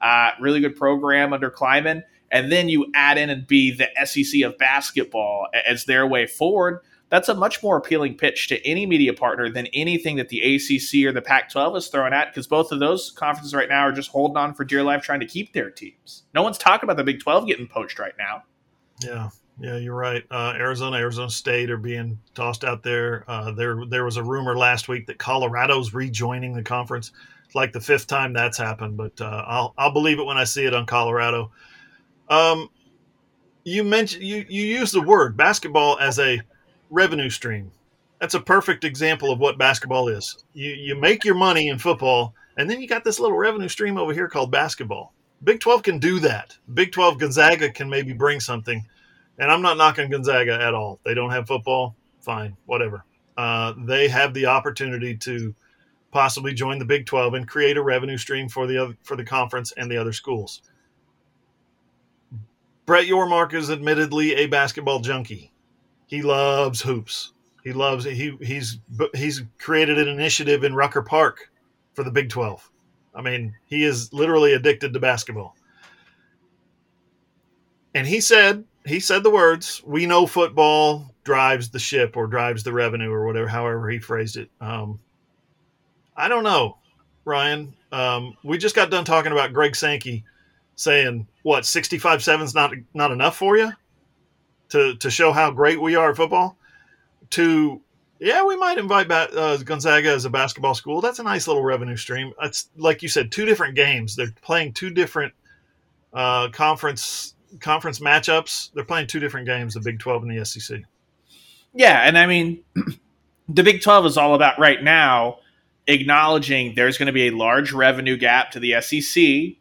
S2: uh, really good program under Klieman, and then you add in and be the SEC of basketball as their way forward. That's a much more appealing pitch to any media partner than anything that the ACC or the Pac 12 is throwing at because both of those conferences right now are just holding on for dear life trying to keep their teams. No one's talking about the Big 12 getting poached right now.
S1: Yeah. Yeah, you're right. Uh, Arizona, Arizona State are being tossed out there. Uh, there, there was a rumor last week that Colorado's rejoining the conference. It's like the fifth time that's happened, but uh, I'll I'll believe it when I see it on Colorado. Um, you mentioned you you use the word basketball as a revenue stream. That's a perfect example of what basketball is. You you make your money in football, and then you got this little revenue stream over here called basketball. Big Twelve can do that. Big Twelve Gonzaga can maybe bring something and I'm not knocking Gonzaga at all. They don't have football, fine, whatever. Uh, they have the opportunity to possibly join the Big 12 and create a revenue stream for the other, for the conference and the other schools. Brett Yormark is admittedly a basketball junkie. He loves hoops. He loves he he's he's created an initiative in Rucker Park for the Big 12. I mean, he is literally addicted to basketball. And he said he said the words, "We know football drives the ship or drives the revenue or whatever, however he phrased it." Um, I don't know, Ryan. Um, we just got done talking about Greg Sankey saying what 65 7's not not enough for you to to show how great we are at football. To yeah, we might invite back, uh, Gonzaga as a basketball school. That's a nice little revenue stream. It's like you said, two different games. They're playing two different uh, conference conference matchups, they're playing two different games, the Big 12 and the SEC.
S2: Yeah, and I mean, [CLEARS THROAT] the Big 12 is all about right now acknowledging there's going to be a large revenue gap to the SEC.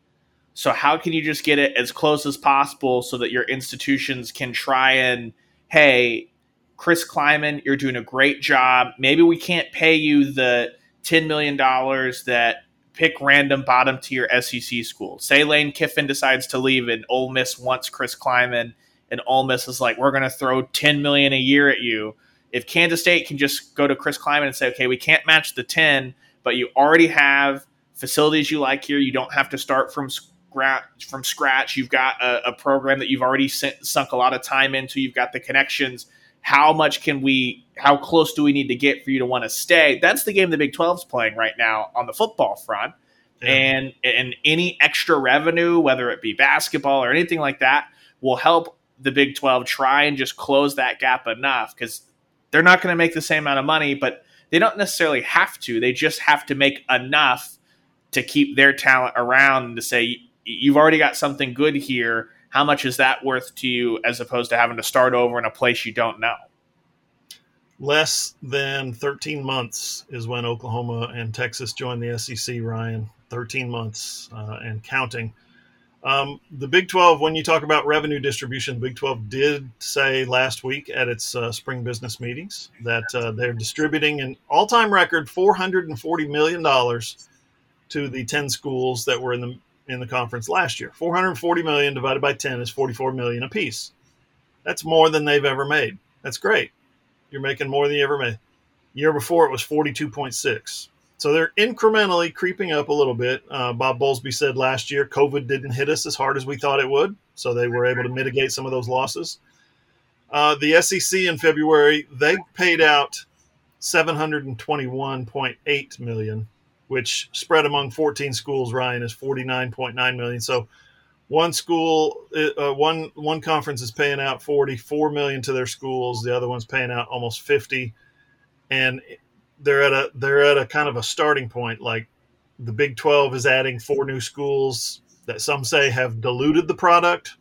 S2: So how can you just get it as close as possible so that your institutions can try and hey, Chris Klieman, you're doing a great job. Maybe we can't pay you the $10 million that pick random bottom tier SEC school. Say Lane Kiffin decides to leave and Ole Miss wants Chris Klieman, and Ole Miss is like, we're going to throw ten million a year at you. If Kansas State can just go to Chris Klieman and say, okay, we can't match the ten, but you already have facilities you like here. You don't have to start from From scratch, you've got a, a program that you've already sunk a lot of time into. You've got the connections. How much can we how close do we need to get for you to want to stay? That's the game the big 12 is playing right now on the football front. Yeah. and and any extra revenue whether it be basketball or anything like that will help the big 12 try and just close that gap enough because they're not going to make the same amount of money but they don't necessarily have to. They just have to make enough to keep their talent around and to say you've already got something good here how much is that worth to you as opposed to having to start over in a place you don't know?
S1: Less than 13 months is when Oklahoma and Texas joined the SEC, Ryan. 13 months uh, and counting. Um, the Big 12, when you talk about revenue distribution, the Big 12 did say last week at its uh, spring business meetings that uh, they're distributing an all time record $440 million to the 10 schools that were in the in the conference last year. 440 million divided by 10 is 44 million apiece. That's more than they've ever made. That's great. You're making more than you ever made. Year before it was 42.6. So they're incrementally creeping up a little bit. Uh, Bob Bowlesby said last year COVID didn't hit us as hard as we thought it would, so they were able to mitigate some of those losses. Uh, the SEC in February they paid out 721.8 million which spread among 14 schools, Ryan, is 49.9 million. So one school, uh, one one conference is paying out 44 million to their schools. The other one's paying out almost 50, and they're at a they're at a kind of a starting point. Like the Big 12 is adding four new schools that some say have diluted the product.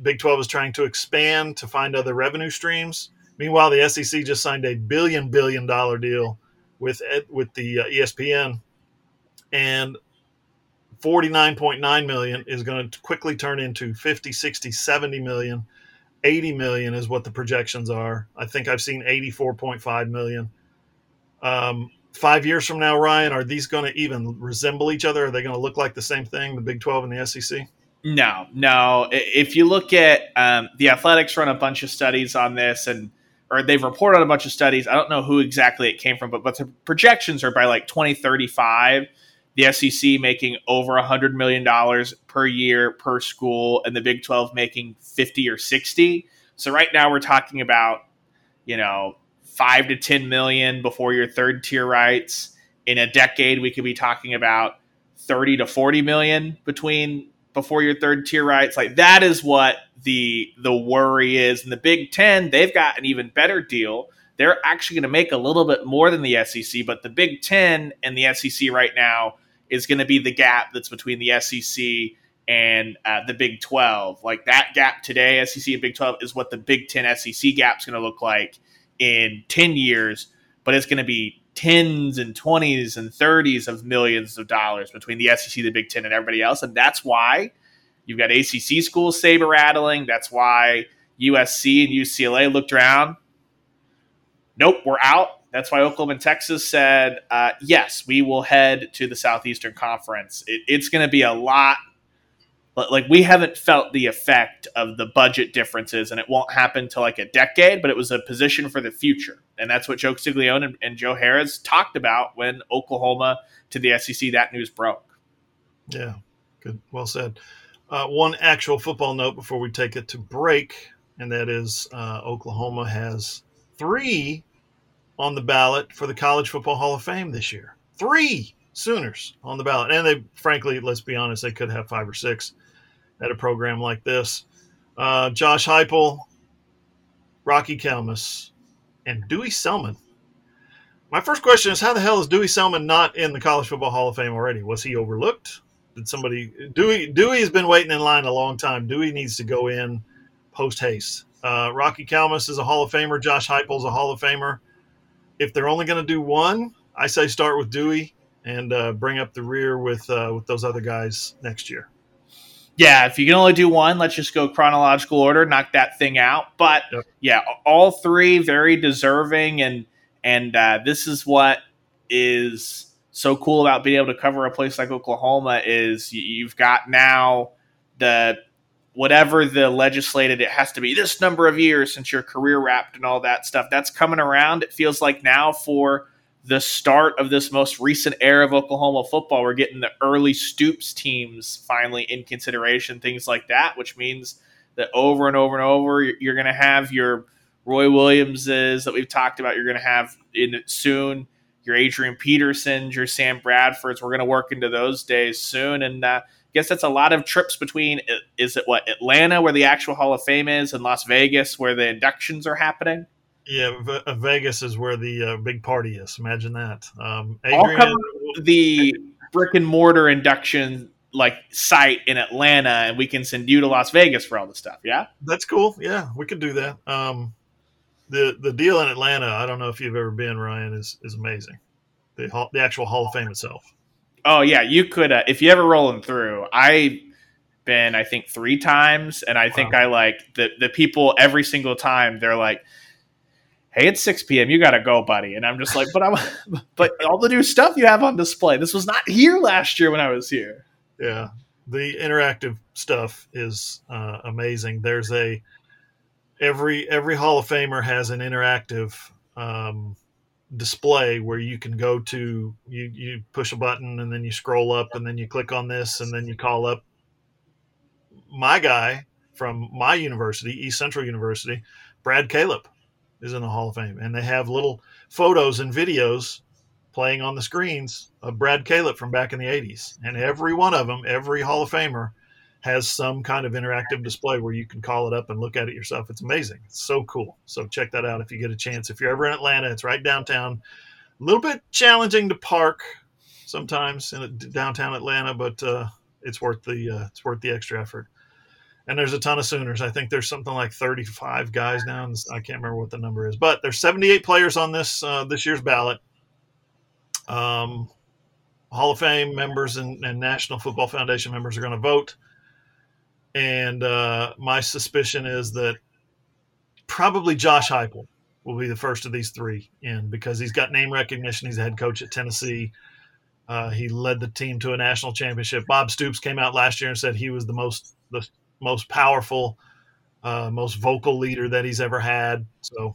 S1: Big 12 is trying to expand to find other revenue streams. Meanwhile, the SEC just signed a billion billion dollar deal with with the uh, ESPN, and 49.9 million is going to quickly turn into 50, 60, 70 million. 80 million is what the projections are. I think I've seen 84.5 million. Um, five years from now, Ryan, are these going to even resemble each other? Are they going to look like the same thing, the Big 12 and the SEC?
S2: No, no. If you look at um, the Athletics, run a bunch of studies on this, and or they've reported on a bunch of studies. I don't know who exactly it came from, but but the projections are by like 2035, the SEC making over hundred million dollars per year per school, and the Big 12 making 50 or 60. So right now we're talking about, you know, five to 10 million before your third tier rights. In a decade, we could be talking about 30 to 40 million between before your third tier rights. Like that is what the the worry is. And the Big Ten, they've got an even better deal. They're actually going to make a little bit more than the SEC, but the Big Ten and the SEC right now is going to be the gap that's between the SEC and uh, the Big 12. Like that gap today, SEC and Big 12, is what the Big 10 SEC gap is going to look like in 10 years, but it's going to be tens and 20s and 30s of millions of dollars between the SEC, the Big 10, and everybody else. And that's why you've got ACC schools saber rattling. That's why USC and UCLA looked around. Nope, we're out. That's why Oklahoma and Texas said, uh, yes, we will head to the Southeastern Conference. It, it's going to be a lot like we haven't felt the effect of the budget differences and it won't happen till like a decade but it was a position for the future. And that's what joe Castiglione and, and joe Harroz talked about when oklahoma to the sec that news broke.
S1: Yeah good well said. Uh, one actual football note before we take it to break and that is uh, oklahoma has three on the ballot for the college football hall of fame this year. Three Sooners on the ballot. And they, frankly, let's be honest, they could have five or six at a program like this. Uh, Josh Heupel, Rocky Calmus, and Dewey Selmon. My first question is how the hell is Dewey Selmon not in the College Football Hall of Fame already? Was he overlooked? Did somebody Dewey Dewey has been waiting in line a long time. Dewey needs to go in post haste. Uh, Rocky Calmus is a Hall of Famer. Josh Heupel is a Hall of Famer. If they're only going to do one, I say start with Dewey and uh, bring up the rear with uh, with those other guys next year
S2: yeah, if you can only do one, let's just go chronological order, knock that thing out. But yep. yeah, all three very deserving, and and uh, this is what is so cool about being able to cover a place like Oklahoma is you've got now the whatever the legislated it has to be this number of years since your career wrapped and all that stuff that's coming around it feels like now for the start of this most recent era of Oklahoma football. We're getting the early Stoops teams finally in consideration, things like that, which means that over and over and over, you're going to have your Roy Williamses that we've talked about. You're going to have in soon your Adrian Petersons, your Sam Bradfords. We're going to work into those days soon, and uh, I guess that's a lot of trips between. Is it what Atlanta, where the actual Hall of Fame is, and Las Vegas, where the inductions are happening?
S1: Yeah, v- uh, Vegas is where the uh, big party is. Imagine that. Um,
S2: Adrian, I'll cover the brick and mortar induction like site in Atlanta, and we can send you to Las Vegas for all the stuff. Yeah,
S1: that's cool. Yeah, we could do that. Um, the the deal in Atlanta, I don't know if you've ever been, Ryan, is is amazing. The the actual Hall of Fame itself.
S2: Oh yeah, you could uh, if you ever rolling through. I been I think three times, and I wow. think I like the the people every single time. They're like hey, it's 6 p.m. You got to go, buddy. And I'm just like, but I'm, [LAUGHS] but all the new stuff you have on display. This was not here last year when I was here.
S1: Yeah. The interactive stuff is uh, amazing. There's a, every, every Hall of Famer has an interactive, um, display where you can go to you you push a button and then you scroll up and then you click on this and then you call up my guy from my university east central university brad calip is in the Hall of Fame, and they have little photos and videos playing on the screens of Brad Calip from back in the 80s. And every one of them, every Hall of Famer, has some kind of interactive display where you can call it up and look at it yourself. It's amazing. It's so cool. So check that out if you get a chance. If you're ever in Atlanta, it's right downtown. A little bit challenging to park sometimes in downtown Atlanta, but uh, it's worth the uh, it's worth the extra effort and there's a ton of Sooners. I think there's something like 35 guys now. I can't remember what the number is, but there's 78 players on this uh, this year's ballot. Um, Hall of Fame members and, and National Football Foundation members are going to vote, and uh, my suspicion is that probably Josh Heupel will be the first of these three in because he's got name recognition. He's a head coach at Tennessee. Uh, he led the team to a national championship. Bob Stoops came out last year and said he was the most the most powerful, uh, most vocal leader that he's ever had. So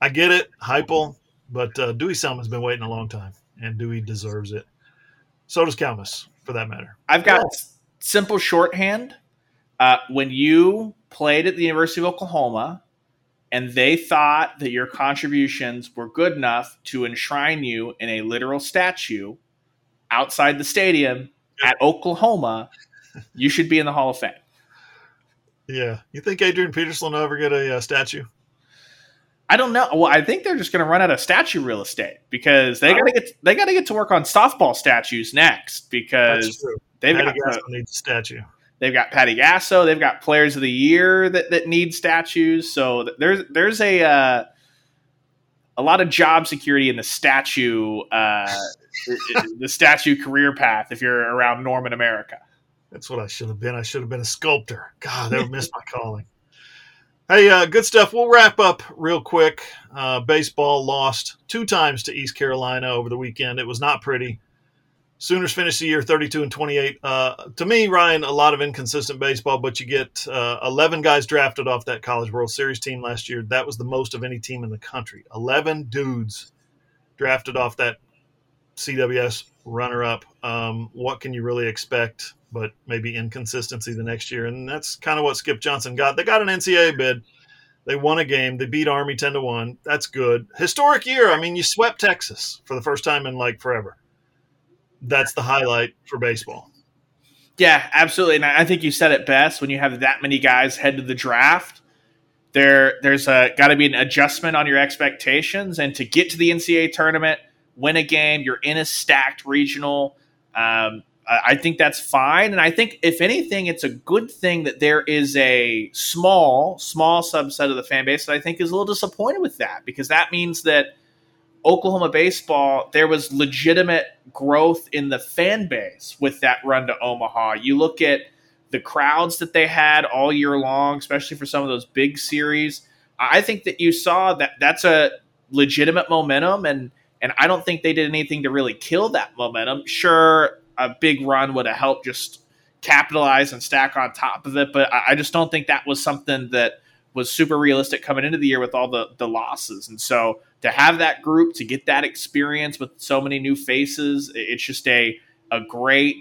S1: I get it, Heupel, but uh, Dewey Selmon's been waiting a long time, and Dewey deserves it. So does Calmus, for that matter.
S2: I've got well, simple shorthand. Uh, when you played at the University of Oklahoma, and they thought that your contributions were good enough to enshrine you in a literal statue outside the stadium at Oklahoma, you should be in the Hall of Fame.
S1: Yeah, you think Adrian Peterson will ever get a uh, statue?
S2: I don't know. Well, I think they're just going to run out of statue real estate because they got to get they got to get to work on softball statues next because they've
S1: Patty
S2: got
S1: Gasso needs a statue.
S2: they've got Patty Gasso, they've got players of the year that, that need statues. So there's there's a uh, a lot of job security in the statue uh, [LAUGHS] the statue career path if you're around Norman America.
S1: That's what I should have been. I should have been a sculptor. God, I missed my calling. Hey, uh, good stuff. We'll wrap up real quick. Uh, baseball lost two times to East Carolina over the weekend. It was not pretty. Sooners finished the year 32 and 28. Uh, to me, Ryan, a lot of inconsistent baseball, but you get uh, 11 guys drafted off that College World Series team last year. That was the most of any team in the country. 11 dudes drafted off that CWS runner up. Um, what can you really expect? But maybe inconsistency the next year, and that's kind of what Skip Johnson got. They got an NCAA bid. They won a game. They beat Army ten to one. That's good. Historic year. I mean, you swept Texas for the first time in like forever. That's the highlight for baseball.
S2: Yeah, absolutely. And I think you said it best when you have that many guys head to the draft. There, there's got to be an adjustment on your expectations, and to get to the NCAA tournament, win a game, you're in a stacked regional. Um, I think that's fine. And I think, if anything, it's a good thing that there is a small, small subset of the fan base that I think is a little disappointed with that because that means that Oklahoma baseball, there was legitimate growth in the fan base with that run to Omaha. You look at the crowds that they had all year long, especially for some of those big series. I think that you saw that that's a legitimate momentum and and I don't think they did anything to really kill that momentum. Sure, a big run would have helped just capitalize and stack on top of it. But I just don't think that was something that was super realistic coming into the year with all the the losses. And so to have that group to get that experience with so many new faces, it's just a a great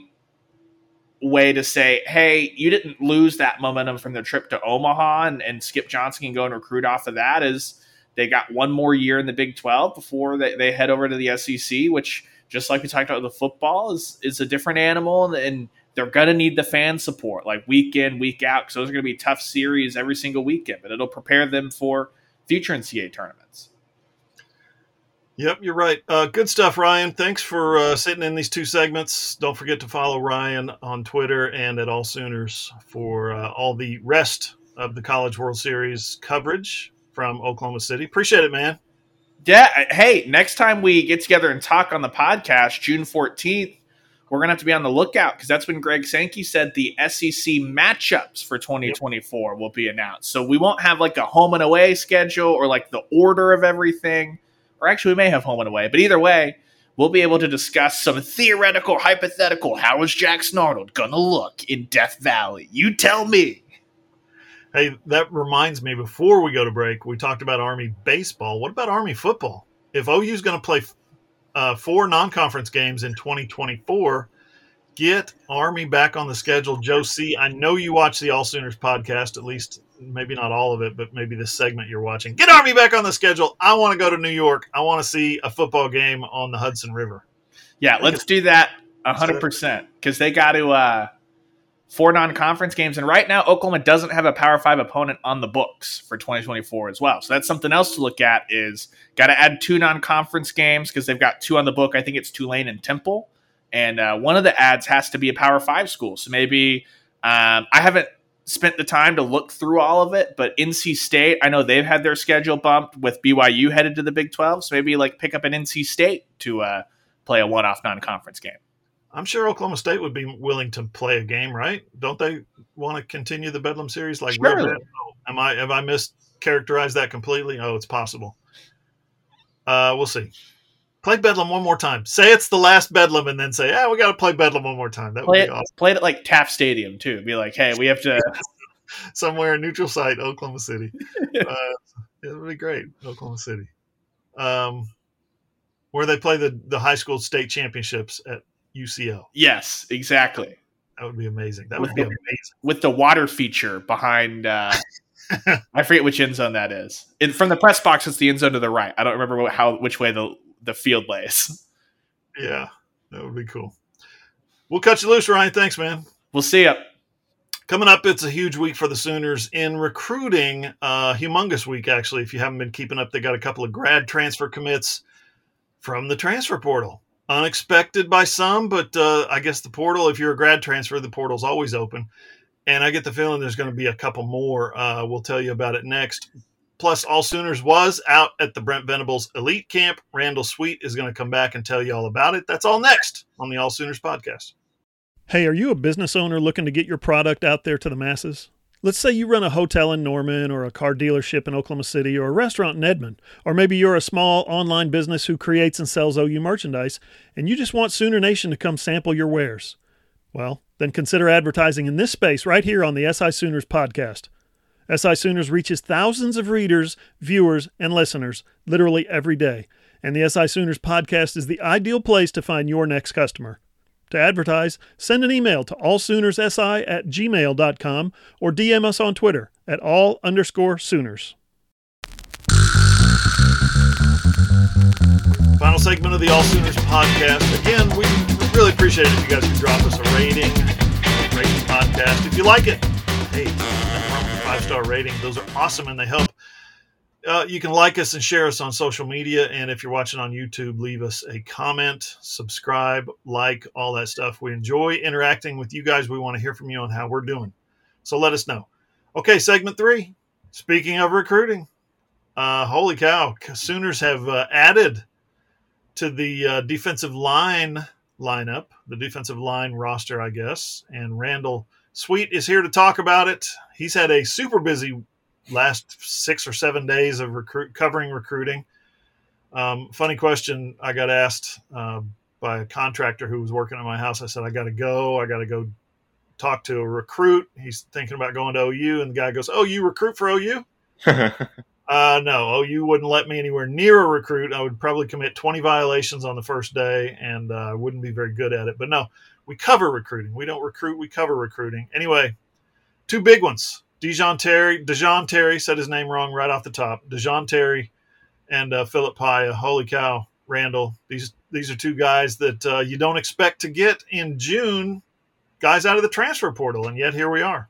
S2: way to say, hey, you didn't lose that momentum from the trip to Omaha, and, and Skip Johnson can go and recruit off of that. As they got one more year in the Big Twelve before they, they head over to the SEC, which just like we talked about the football, is is a different animal, and they're gonna need the fan support, like week in, week out, because those are gonna be tough series every single weekend. But it'll prepare them for future NCAA tournaments.
S1: Yep, you're right. Uh, good stuff, Ryan. Thanks for uh, sitting in these two segments. Don't forget to follow Ryan on Twitter and at All Sooners for uh, all the rest of the College World Series coverage from Oklahoma City. Appreciate it, man.
S2: Yeah. Hey, next time we get together and talk on the podcast, June 14th, we're going to have to be on the lookout because that's when Greg Sankey said the SEC matchups for 2024 yep. will be announced. So we won't have like a home and away schedule or like the order of everything. Or actually, we may have home and away. But either way, we'll be able to discuss some theoretical, hypothetical. How is Jack Arnold going to look in Death Valley? You tell me.
S1: Hey, that reminds me. Before we go to break, we talked about Army baseball. What about Army football? If OU is going to play uh, four non-conference games in 2024, get Army back on the schedule. Joe C, I know you watch the All Sooners podcast, at least maybe not all of it, but maybe this segment you're watching. Get Army back on the schedule. I want to go to New York. I want to see a football game on the Hudson River.
S2: Yeah, let's do that 100% because they got to. Uh, four non-conference games and right now oklahoma doesn't have a power five opponent on the books for 2024 as well. So that's something else to look at is got to add two non-conference games because they've got two on the book. I think it's tulane and temple. And uh, one of the ads has to be a power five school. So maybe um, i haven't spent the time to look through all of it but nc state i know they've had their schedule bumped with byu headed to the big 12 so maybe like pick up an nc state to uh, play a one-off non-conference game
S1: I'm sure Oklahoma State would be willing to play a game, right? Don't they want to continue the Bedlam series like
S2: sure.
S1: real am I have I mischaracterized that completely? Oh, it's possible. Uh, we'll see. Play Bedlam one more time. Say it's the last Bedlam, and then say, "Yeah, we got to play Bedlam one more time." That
S2: play
S1: would
S2: it,
S1: be awesome.
S2: Play it at like Taft Stadium too. Be like, "Hey, we have to [LAUGHS]
S1: somewhere in neutral site, Oklahoma City." [LAUGHS] uh, it would be great, Oklahoma City. Um, where they play the the high school state championships at UCO.
S2: Yes, exactly.
S1: That would be amazing. That
S2: with
S1: would be
S2: the,
S1: amazing.
S2: With the water feature behind uh, [LAUGHS] I forget which end zone that is. From the press box, it's the end zone to the right. I don't remember what, how which way the the field lays. [LAUGHS]
S1: Yeah, that would be cool. We'll cut you loose, Ryan. Thanks, man.
S2: We'll see you.
S1: Coming up, it's a huge week for the Sooners in recruiting. Uh, humongous week, actually. If you haven't been keeping up, they got a couple of grad transfer commits from the transfer portal. Unexpected by some, but uh, I guess the portal, if you're a grad transfer, the portal's always open. And I get the feeling there's going to be a couple more. Uh, we'll tell you about it next. Plus, All Sooners was out at the Brent Venables Elite Camp. Randall Sweet is going to come back and tell you all about it. That's all next on the All Sooners podcast.
S3: Hey, are you a business owner looking to get your product out there to the masses? Let's say you run a hotel in Norman or a car dealership in Oklahoma City or a restaurant in Edmond, or maybe you're a small online business who creates and sells OU merchandise and you just want Sooner Nation to come sample your wares. Well, then consider advertising in this space right here on the SI Sooners podcast. SI Sooners reaches thousands of readers, viewers, and listeners literally every day, and the SI Sooners podcast is the ideal place to find your next customer. To advertise, send an email to allsoonerssi at gmail.com or DM us on Twitter at all underscore Sooners.
S1: Final segment of the All Sooners podcast. Again, we really appreciate it if you guys could drop us a rating, rate podcast. If you like it, hey, five star rating. Those are awesome and they help uh, you can like us and share us on social media. And if you're watching on YouTube, leave us a comment, subscribe, like, all that stuff. We enjoy interacting with you guys. We want to hear from you on how we're doing. So let us know. Okay, segment three. Speaking of recruiting, uh, holy cow, Sooners have uh, added to the uh, defensive line lineup, the defensive line roster, I guess. And Randall Sweet is here to talk about it. He's had a super busy last six or seven days of recruit covering recruiting. Um, funny question I got asked uh, by a contractor who was working at my house. I said, I got to go. I got to go talk to a recruit. He's thinking about going to OU. And the guy goes, Oh, you recruit for OU? [LAUGHS] uh, no, OU wouldn't let me anywhere near a recruit. I would probably commit 20 violations on the first day and I uh, wouldn't be very good at it. But no, we cover recruiting. We don't recruit, we cover recruiting. Anyway, two big ones. Dijon Terry, Dejon Terry said his name wrong right off the top. Dejon Terry and uh, Philip Paea. Holy cow, Randall! These these are two guys that uh, you don't expect to get in June. Guys out of the transfer portal, and yet here we are.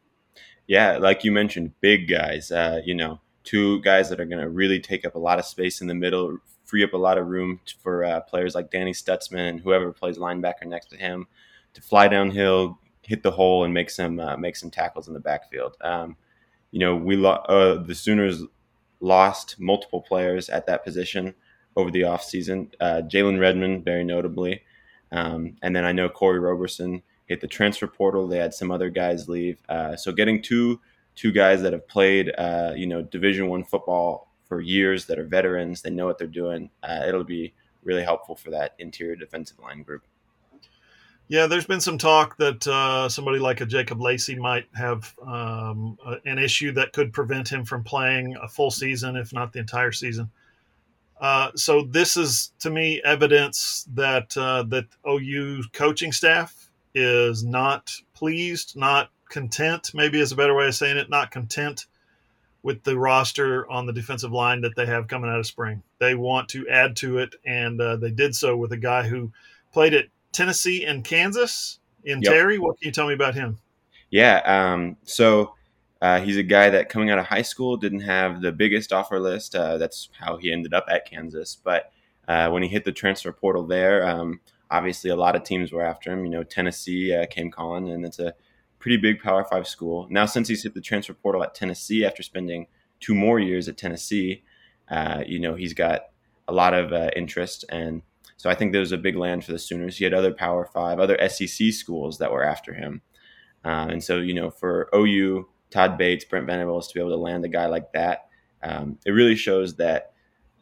S4: Yeah, like you mentioned, big guys. Uh, you know, two guys that are going to really take up a lot of space in the middle, free up a lot of room for uh, players like Danny Stutsman and whoever plays linebacker next to him to fly downhill, hit the hole and make some uh, make some tackles in the backfield. Um, you know, we lo- uh, the Sooners lost multiple players at that position over the offseason. Uh, Jalen Redmond, very notably, um, and then I know Kori Roberson hit the transfer portal. They had some other guys leave. Uh, so getting two two guys that have played, uh, you know, Division One football for years, that are veterans, they know what they're doing. Uh, it'll be really helpful for that interior defensive line group.
S1: Yeah, there's been some talk that uh, somebody like a Jacob Lacey might have um, an issue that could prevent him from playing a full season, if not the entire season. Uh, so this is, to me, evidence that uh, that OU coaching staff is not pleased, not content. Maybe is a better way of saying it. Not content with the roster on the defensive line that they have coming out of spring. They want to add to it, and uh, they did so with a guy who played at Tennessee and Kansas in yep. Terry. What can you tell me about him?
S4: Yeah, um, so uh, he's a guy that coming out of high school didn't have the biggest offer list. Uh, that's how he ended up at Kansas. But uh, when he hit the transfer portal there, um, obviously a lot of teams were after him. You know, Tennessee uh, came calling, and it's a pretty big Power Five school. Now, since he's hit the transfer portal at Tennessee after spending two more years at Tennessee, uh, you know, he's got a lot of uh, interest and so I think there was a big land for the Sooners. He had other Power Five, other SEC schools that were after him. Uh, and so, you know, for OU, Todd Bates, Brent Venables to be able to land a guy like that, um, it really shows that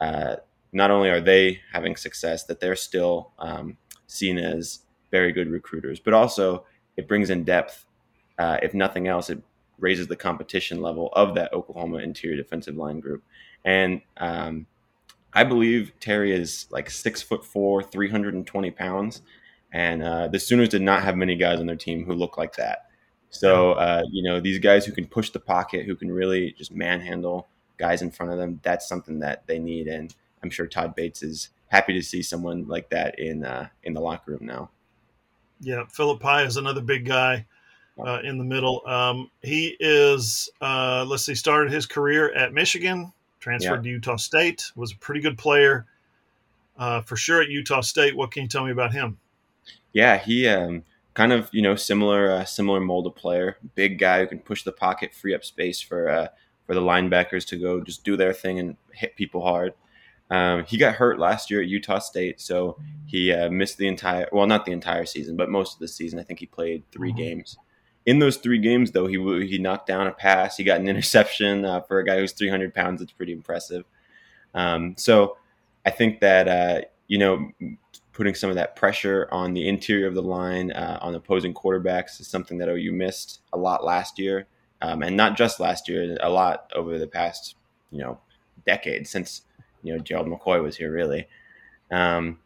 S4: uh, not only are they having success, that they're still um, seen as very good recruiters, but also it brings in depth. Uh, if nothing else, it raises the competition level of that Oklahoma interior defensive line group. And um, I believe Terry is like six foot four, 320 pounds. And uh, the Sooners did not have many guys on their team who look like that. So uh, you know these guys who can push the pocket, who can really just manhandle guys in front of them. That's something that they need, and I'm sure Todd Bates is happy to see someone like that in uh, in the locker room now.
S1: Yeah, Philip Paea is another big guy uh, in the middle. Um, he is, uh, let's see, started his career at Michigan, transferred yeah. to Utah State, was a pretty good player uh, for sure at Utah State. What can you tell me about him?
S4: Yeah, he um, kind of you know similar uh, similar mold of player, big guy who can push the pocket, free up space for uh, for the linebackers to go just do their thing and hit people hard. Um, he got hurt last year at Utah State, so he uh, missed the entire well, not the entire season, but most of the season. I think he played 3 mm-hmm. games. In those three games, though, he he knocked down a pass. He got an interception uh, for a guy who's 300 pounds. It's pretty impressive. Um, so I think that uh, you know putting some of that pressure on the interior of the line uh, on opposing quarterbacks is something that OU missed a lot last year, um, and not just last year, a lot over the past you know decade since you know Gerald McCoy was here really. Um,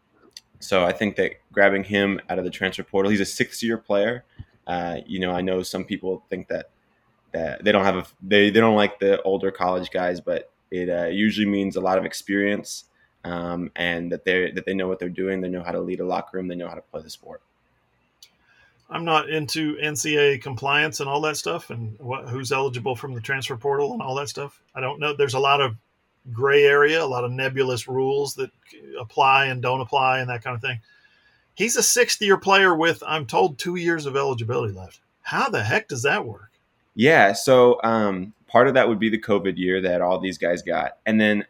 S4: so I think that grabbing him out of the transfer portal, he's a six-year player. Uh, you know, I know some people think that that they don't have a they they don't like the older college guys, but it uh, usually means a lot of experience um, and that they that they know what they're doing. They know how to lead a locker room. They know how to play the sport.
S1: I'm not into NCAA compliance and all that stuff, and what, who's eligible from the transfer portal and all that stuff. I don't know. There's a lot of gray area, a lot of nebulous rules that apply and don't apply, and that kind of thing. He's a sixth year player with, I'm told, two years of eligibility left. How the heck does that work?
S4: Yeah, so um, part of that would be the COVID year that all these guys got, and then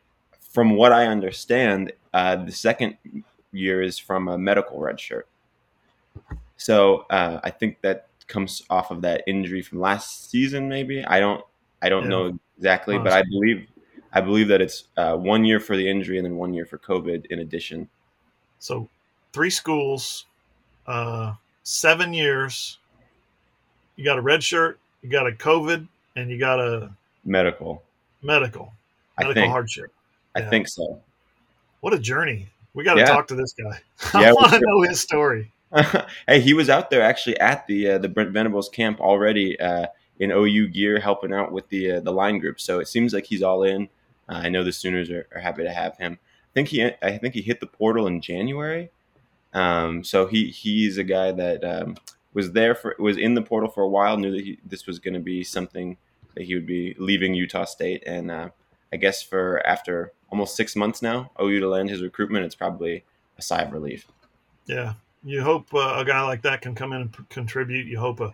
S4: from what I understand, uh, the second year is from a medical red shirt. So uh, I think that comes off of that injury from last season. Maybe I don't I don't yeah. know exactly, but I believe I believe that it's uh, one year for the injury and then one year for COVID in addition.
S1: So three schools, uh, seven years. You got a red shirt, you got a COVID, and you got a
S4: medical
S1: medical medical hardship.
S4: I think so.
S1: What a journey. We got to yeah. talk to this guy. [LAUGHS] I want to know his story. [LAUGHS]
S4: hey, he was out there actually at the uh, the Brent Venables camp already uh, in OU gear, helping out with the uh, the line group. So it seems like he's all in. Uh, I know the Sooners are, are, happy to have him. I think he I think he hit the portal in January. Um, so he he's a guy that um, was there for was in the portal for a while. Knew that he, this was going to be something that he would be leaving Utah State, and uh, I guess for after almost six months now, OU to land his recruitment, it's probably a sigh of relief.
S1: Yeah, you hope uh, a guy like that can come in and p- contribute. You hope a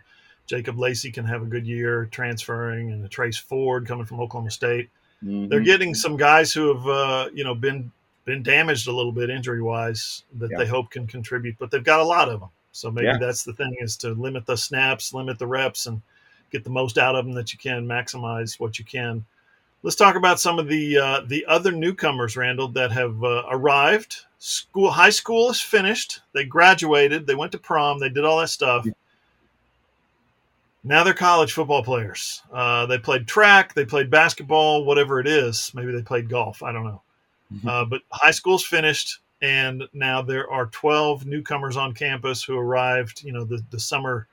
S1: Jacob Lacey can have a good year transferring, and a Trace Ford coming from Oklahoma State. Mm-hmm. They're getting some guys who have uh, you know been been damaged a little bit injury wise that yeah. they hope can contribute, but they've got a lot of them. So maybe yeah. that's the thing is to limit the snaps, limit the reps, and get the most out of them that you can, maximize what you can let's talk about some of the uh, the other newcomers, Randall, that have uh, arrived. School, high school is finished. They graduated. They went to prom. They did all that stuff. Now they're college football players. Uh, they played track. They played basketball. Whatever it is, maybe they played golf. I don't know. Mm-hmm. Uh, but high school's finished, and now there are 12 newcomers on campus who arrived. You know, the the summer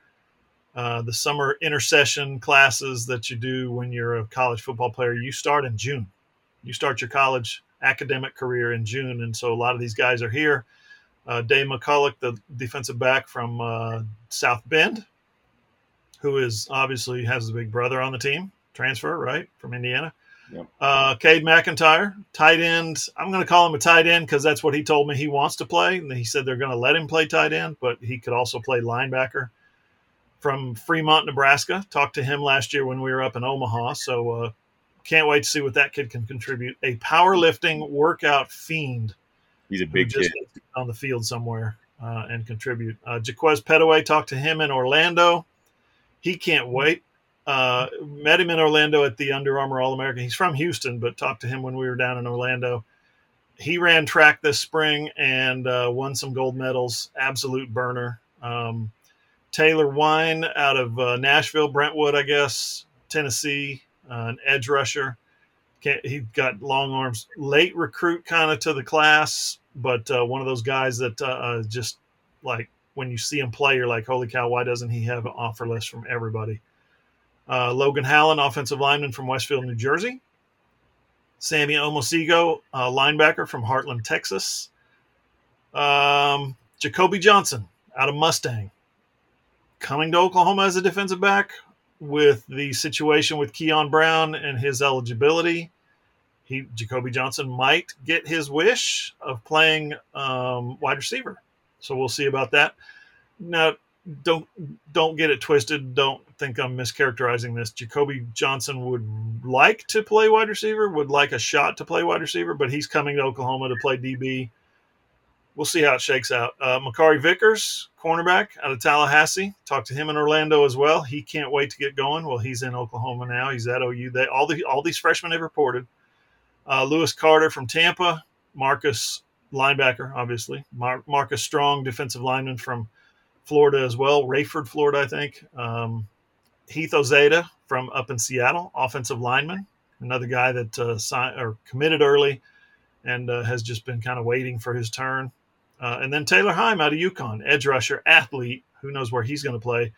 S1: uh, the summer intercession classes that you do when you're a college football player, you start in June. You start your college academic career in June. And so a lot of these guys are here. Uh, Daeh McCullough, the defensive back from uh, South Bend, who is obviously has a big brother on the team, transfer, right, from Indiana. Yep. Uh, Cade McIntyre, tight end. I'm going to call him a tight end because that's what he told me he wants to play. And he said they're going to let him play tight end, but he could also play linebacker from Fremont, Nebraska. Talked to him last year when we were up in Omaha. So uh, can't wait to see what that kid can contribute. A powerlifting workout fiend.
S4: He's a big kid
S1: on the field somewhere uh, and contribute. Uh, Jaquaize Pettaway talked to him in Orlando. He can't wait. Uh, met him in Orlando at the Under Armour All American. He's from Houston, but talked to him when we were down in Orlando. He ran track this spring and uh, won some gold medals. Absolute burner. Um, Taylor Wein out of uh, Nashville, Brentwood, I guess, Tennessee, uh, an edge rusher. Can't, he got long arms, late recruit kind of to the class, but uh, one of those guys that uh, just like when you see him play, you're like, holy cow, why doesn't he have an offer list from everybody? Uh, Logan Howland, offensive lineman from Westfield, New Jersey. Sammy Omosigho, uh, linebacker from Heartland, Texas. Um, Jacoby Johnson out of Mustang, coming to Oklahoma as a defensive back with the situation with Keon Brown and his eligibility. He Jacoby Johnson might get his wish of playing um, wide receiver, so we'll see about that. Now, don't don't get it twisted. Don't think I'm mischaracterizing this. Jacoby Johnson would like to play wide receiver, would like a shot to play wide receiver, but he's coming to Oklahoma to play DB we'll see how it shakes out. Uh, Makari Vickers, cornerback out of Tallahassee. Talked to him in Orlando as well. He can't wait to get going. Well, he's in Oklahoma now. He's at OU. They all the all these freshmen have reported. Uh, Lewis Carter from Tampa. Marcus linebacker, obviously. Mar- Marcus Strong, defensive lineman from Florida as well. Rayford, Florida, I think. Um, Heath Ozaeta from up in Seattle, offensive lineman. Another guy that uh, signed or committed early and uh, has just been kind of waiting for his turn. Uh, and then Taylor Heim out of UConn, edge rusher, athlete. Who knows where he's going to play?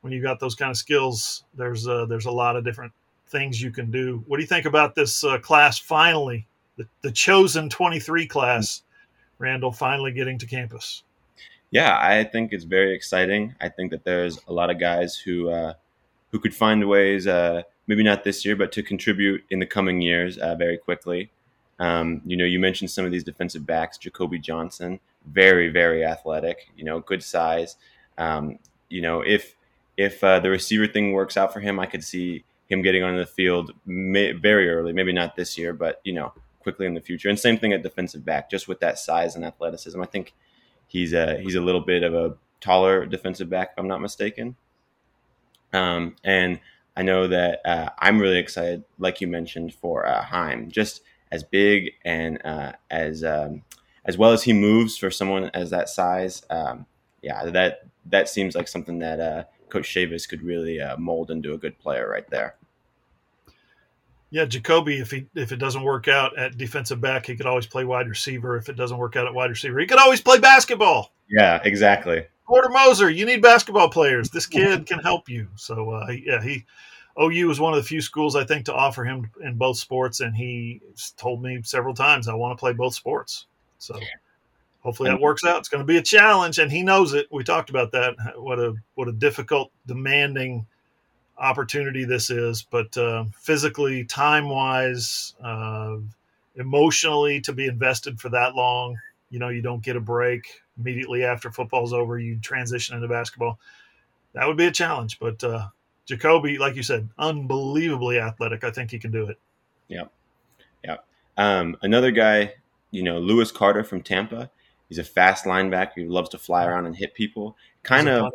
S1: When you've got those kind of skills, there's uh, there's a lot of different things you can do. What do you think about this uh, class? Finally, the, the chosen 23 class, Randall, finally getting to campus.
S4: Yeah, I think it's very exciting. I think that there's a lot of guys who uh, who could find ways, uh, maybe not this year, but to contribute in the coming years uh, very quickly. Um, you know, you mentioned some of these defensive backs, Jacoby Johnson, very, very athletic, you know, good size. Um, you know, if if uh, the receiver thing works out for him, I could see him getting on the field may, very early, maybe not this year, but you know, quickly in the future. And same thing at defensive back, just with that size and athleticism. I think he's a he's a little bit of a taller defensive back, if I'm not mistaken. Um, and I know that uh, I'm really excited, like you mentioned, for uh, Heim. Just as big and uh, as um, as well as he moves for someone as that size. Um, yeah, that that seems like something that uh, Coach Chavis could really uh, mold into a good player right there.
S1: Yeah, Jacoby, if he if it doesn't work out at defensive back, he could always play wide receiver. If it doesn't work out at wide receiver, he could always play basketball.
S4: Yeah, exactly.
S1: Porter Moser, you need basketball players. This kid can help you. So uh, yeah, he OU was one of the few schools I think to offer him in both sports, and he told me several times I want to play both sports. So hopefully that works out. It's going to be a challenge, and he knows it. We talked about that. What a what a difficult, demanding opportunity this is, but uh, physically, time wise, uh, emotionally, to be invested for that long. You know, you don't get a break immediately after football's over. You transition into basketball. That would be a challenge, but uh, Jacoby, like you said, unbelievably athletic. I think he can do it.
S4: Yeah, yeah. Um, another guy, you know, Lewis Carter from Tampa. He's a fast linebacker. He loves to fly around and hit people. Kind of,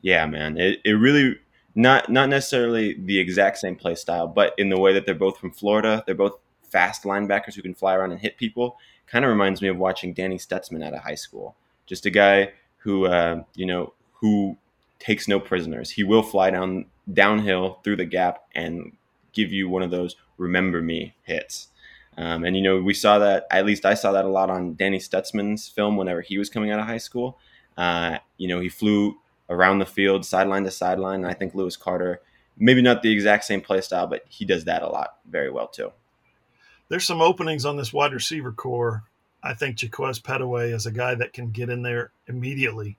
S4: yeah, man. It, it really not not necessarily the exact same play style, but in the way that they're both from Florida, they're both fast linebackers who can fly around and hit people. Kind of reminds me of watching Danny Stutsman out of high school. Just a guy who, uh, you know, who takes no prisoners. He will fly down downhill through the gap and give you one of those remember me hits. Um, and you know, we saw that. At least I saw that a lot on Danny Stutsman's film whenever he was coming out of high school. Uh, you know, he flew around the field, sideline to sideline. And I think Lewis Carter, maybe not the exact same play style, but he does that a lot very well too.
S1: There's some openings on this wide receiver core. I think Jaquaize Pettaway is a guy that can get in there immediately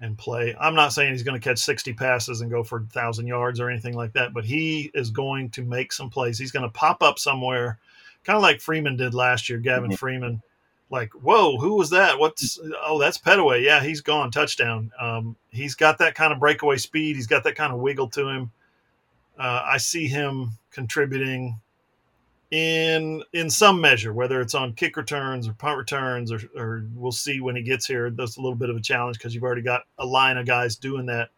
S1: and play. I'm not saying he's going to catch 60 passes and go for 1,000 yards or anything like that, but he is going to make some plays. He's going to pop up somewhere, kind of like Freeman did last year, Gavin mm-hmm. Freeman. Like, whoa, who was that? What's, oh, that's Pettaway. Yeah, he's gone. Touchdown. Um, he's got that kind of breakaway speed. He's got that kind of wiggle to him. Uh, I see him contributing in in some measure, whether it's on kick returns or punt returns, or, or we'll see when he gets here. That's a little bit of a challenge because you've already got a line of guys doing that,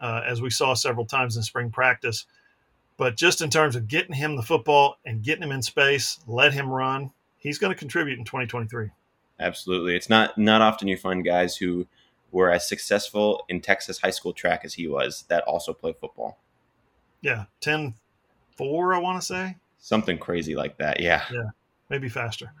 S1: uh, as we saw several times in spring practice. But just in terms of getting him the football and getting him in space, let him run. He's going to contribute in 2023.
S4: Absolutely, it's not not often you find guys who were as successful in Texas high school track as he was that also play football.
S1: Yeah, 10 4, I want to say
S4: something crazy like that. Yeah.
S1: Yeah. Maybe faster.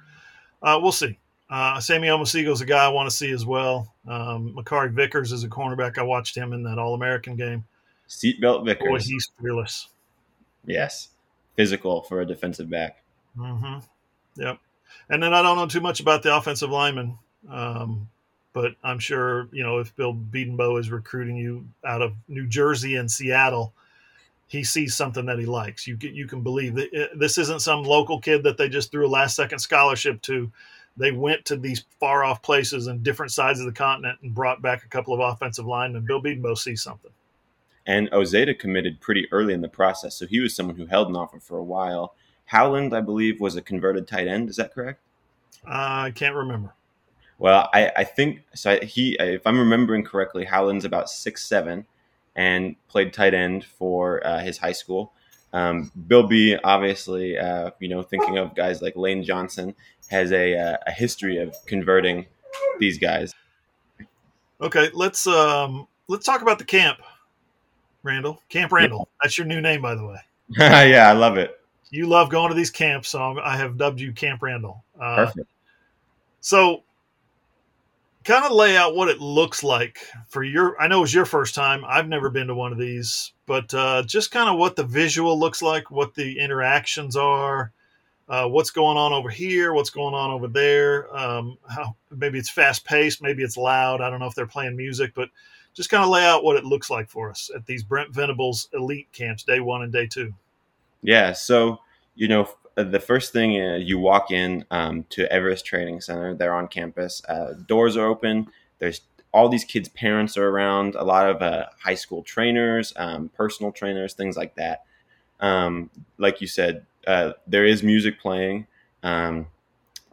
S1: Uh, we'll see. Uh, Sammy Omosigho is a guy I want to see as well. Um, Makari Vickers is a cornerback. I watched him in that All American game.
S4: Seatbelt Vickers.
S1: Boy, he's fearless.
S4: Yes, physical for a defensive back.
S1: Mm-hmm. Yep. And then I don't know too much about the offensive lineman, um, but I'm sure you know if Bill Bedenbaugh is recruiting you out of New Jersey and Seattle, he sees something that he likes. You you can believe that this isn't some local kid that they just threw a last second scholarship to. They went to these far off places and different sides of the continent and brought back a couple of offensive linemen. Bill Bedenbaugh sees something.
S4: And Ozaeta committed pretty early in the process, so he was someone who held an offer for a while. Howland, I believe, was a converted tight end. Is that correct?
S1: Uh, I can't remember.
S4: Well, I, I think so. He, if I'm remembering correctly, Howland's about six seven, and played tight end for uh, his high school. Um, Bill B, obviously, uh, you know, thinking of guys like Lane Johnson, has a, uh, a history of converting these guys.
S1: Okay, let's um, let's talk about the camp. Randall. Camp Randall. That's your new name, by the way. [LAUGHS]
S4: yeah, I love it.
S1: You love going to these camps, so I have dubbed you Camp Randall.
S4: Uh, Perfect.
S1: So, kind of lay out what it looks like for your. I know it was your first time. I've never been to one of these, but uh, just kind of what the visual looks like, what the interactions are, uh, what's going on over here, what's going on over there. Um, how maybe it's fast paced, maybe it's loud. I don't know if they're playing music, but just kind of lay out what it looks like for us at these Brent Venables elite camps, day one and day two.
S4: Yeah. So, you know, the first thing uh, you walk in um, to Everest Training Center, they're on campus. Uh, doors are open. There's all these kids' parents are around. A lot of uh, high school trainers, um, personal trainers, things like that. Um, like you said, uh, there is music playing. Um,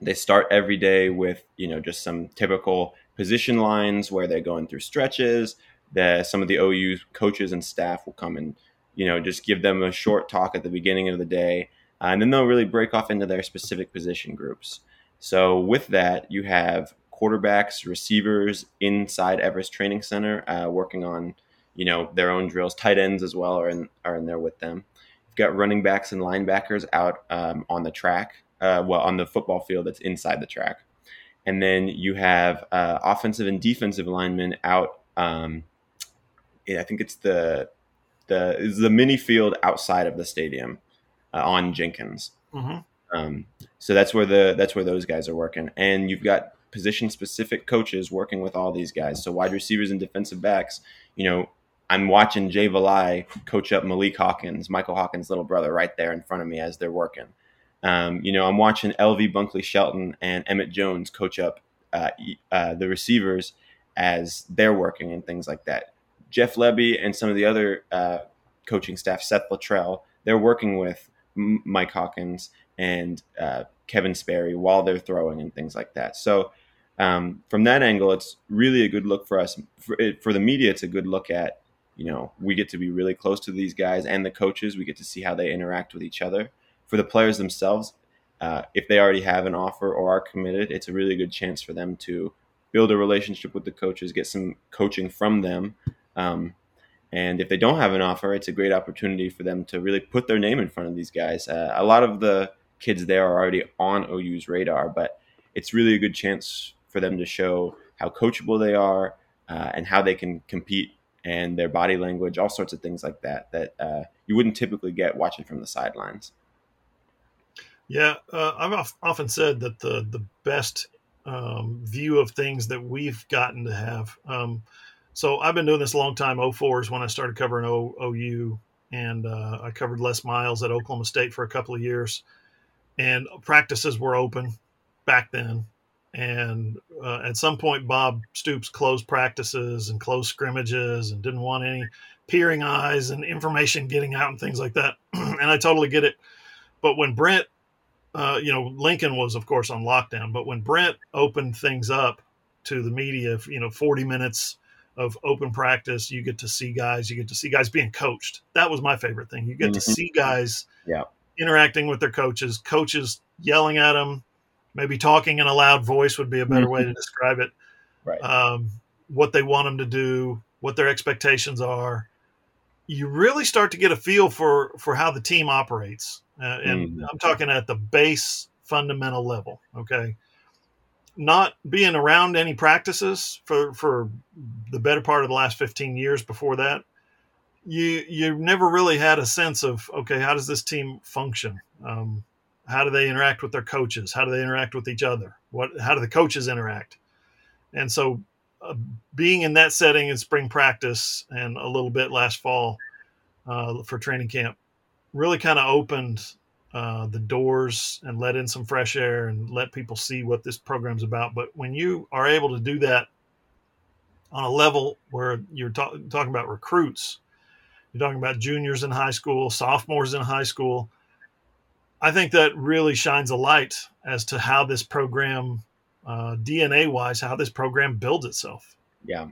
S4: they start every day with you know just some typical position lines where they're going through stretches. That some of the OU coaches and staff will come and you know just give them a short talk at the beginning of the day, uh, and then they'll really break off into their specific position groups. So with that, you have quarterbacks, receivers inside Everest Training Center uh, working on you know their own drills. Tight ends as well are in are in there with them. You've got running backs and linebackers out um, on the track, uh, well on the football field that's inside the track and then you have uh, offensive and defensive linemen out. Um, I think it's the the is the mini field outside of the stadium uh, on Jenkins.
S1: Mm-hmm.
S4: Um, so that's where the that's where those guys are working, and you've got position specific coaches working with all these guys. So wide receivers and defensive backs, you know, I'm watching Jay Valai coach up Malik Hawkins, Michael Hawkins' little brother, right there in front of me as they're working. Um, you know, I'm watching LV Bunkley Shelton and Emmett Jones coach up uh, uh, the receivers as they're working and things like that. Jeff Lebby and some of the other uh, coaching staff, Seth Littrell, they're working with Mike Hawkins and uh, Kevin Sperry while they're throwing and things like that. So um, from that angle, it's really a good look for us. For, for the media, it's a good look at, you know, we get to be really close to these guys and the coaches. We get to see how they interact with each other for the players themselves, uh, if they already have an offer or are committed, it's a really good chance for them to build a relationship with the coaches, get some coaching from them. Um, and if they don't have an offer, it's a great opportunity for them to really put their name in front of these guys. Uh, a lot of the kids there are already on OU's radar, but it's really a good chance for them to show how coachable they are uh, and how they can compete and their body language, all sorts of things like that, that uh, you wouldn't typically get watching from the sidelines.
S1: Yeah, uh, I've often said that the the best um, view of things that we've gotten to have. Um, so I've been doing this a long time. 04 is when I started covering o, OU, and uh, I covered Les Miles at Oklahoma State for a couple of years. And practices were open back then. And uh, at some point, Bob Stoops closed practices and closed scrimmages and didn't want any peering eyes and information getting out and things like that. [CLEARS THROAT] and I totally get it. But when Brent uh, you know, Lincoln was, of course, on lockdown. But when Brent opened things up to the media, you know, 40 minutes of open practice, you get to see guys, you get to see guys being coached. That was my favorite thing. You get mm-hmm. to see guys
S4: yeah.
S1: interacting with their coaches, coaches yelling at them, maybe talking in a loud voice would be a better mm-hmm. way to describe it.
S4: Right.
S1: Um, what they want them to do, what their expectations are. You really start to get a feel for for how the team operates uh, and mm-hmm. I'm talking at the base fundamental level. Okay. Not being around any practices for for the better part of the last 15 years before that you you never really had a sense of okay how does this team function? Um, how do they interact with their coaches? How do they interact with each other? What how do the coaches interact? And so uh, being in that setting in spring practice and a little bit last fall uh, for training camp really kind of opened uh, the doors and let in some fresh air and let people see what this program's about. But when you are able to do that on a level where you're ta- talking about recruits, you're talking about juniors in high school, sophomores in high school. I think that really shines a light as to how this program, uh, DNA wise, how this program builds itself.
S4: Yeah.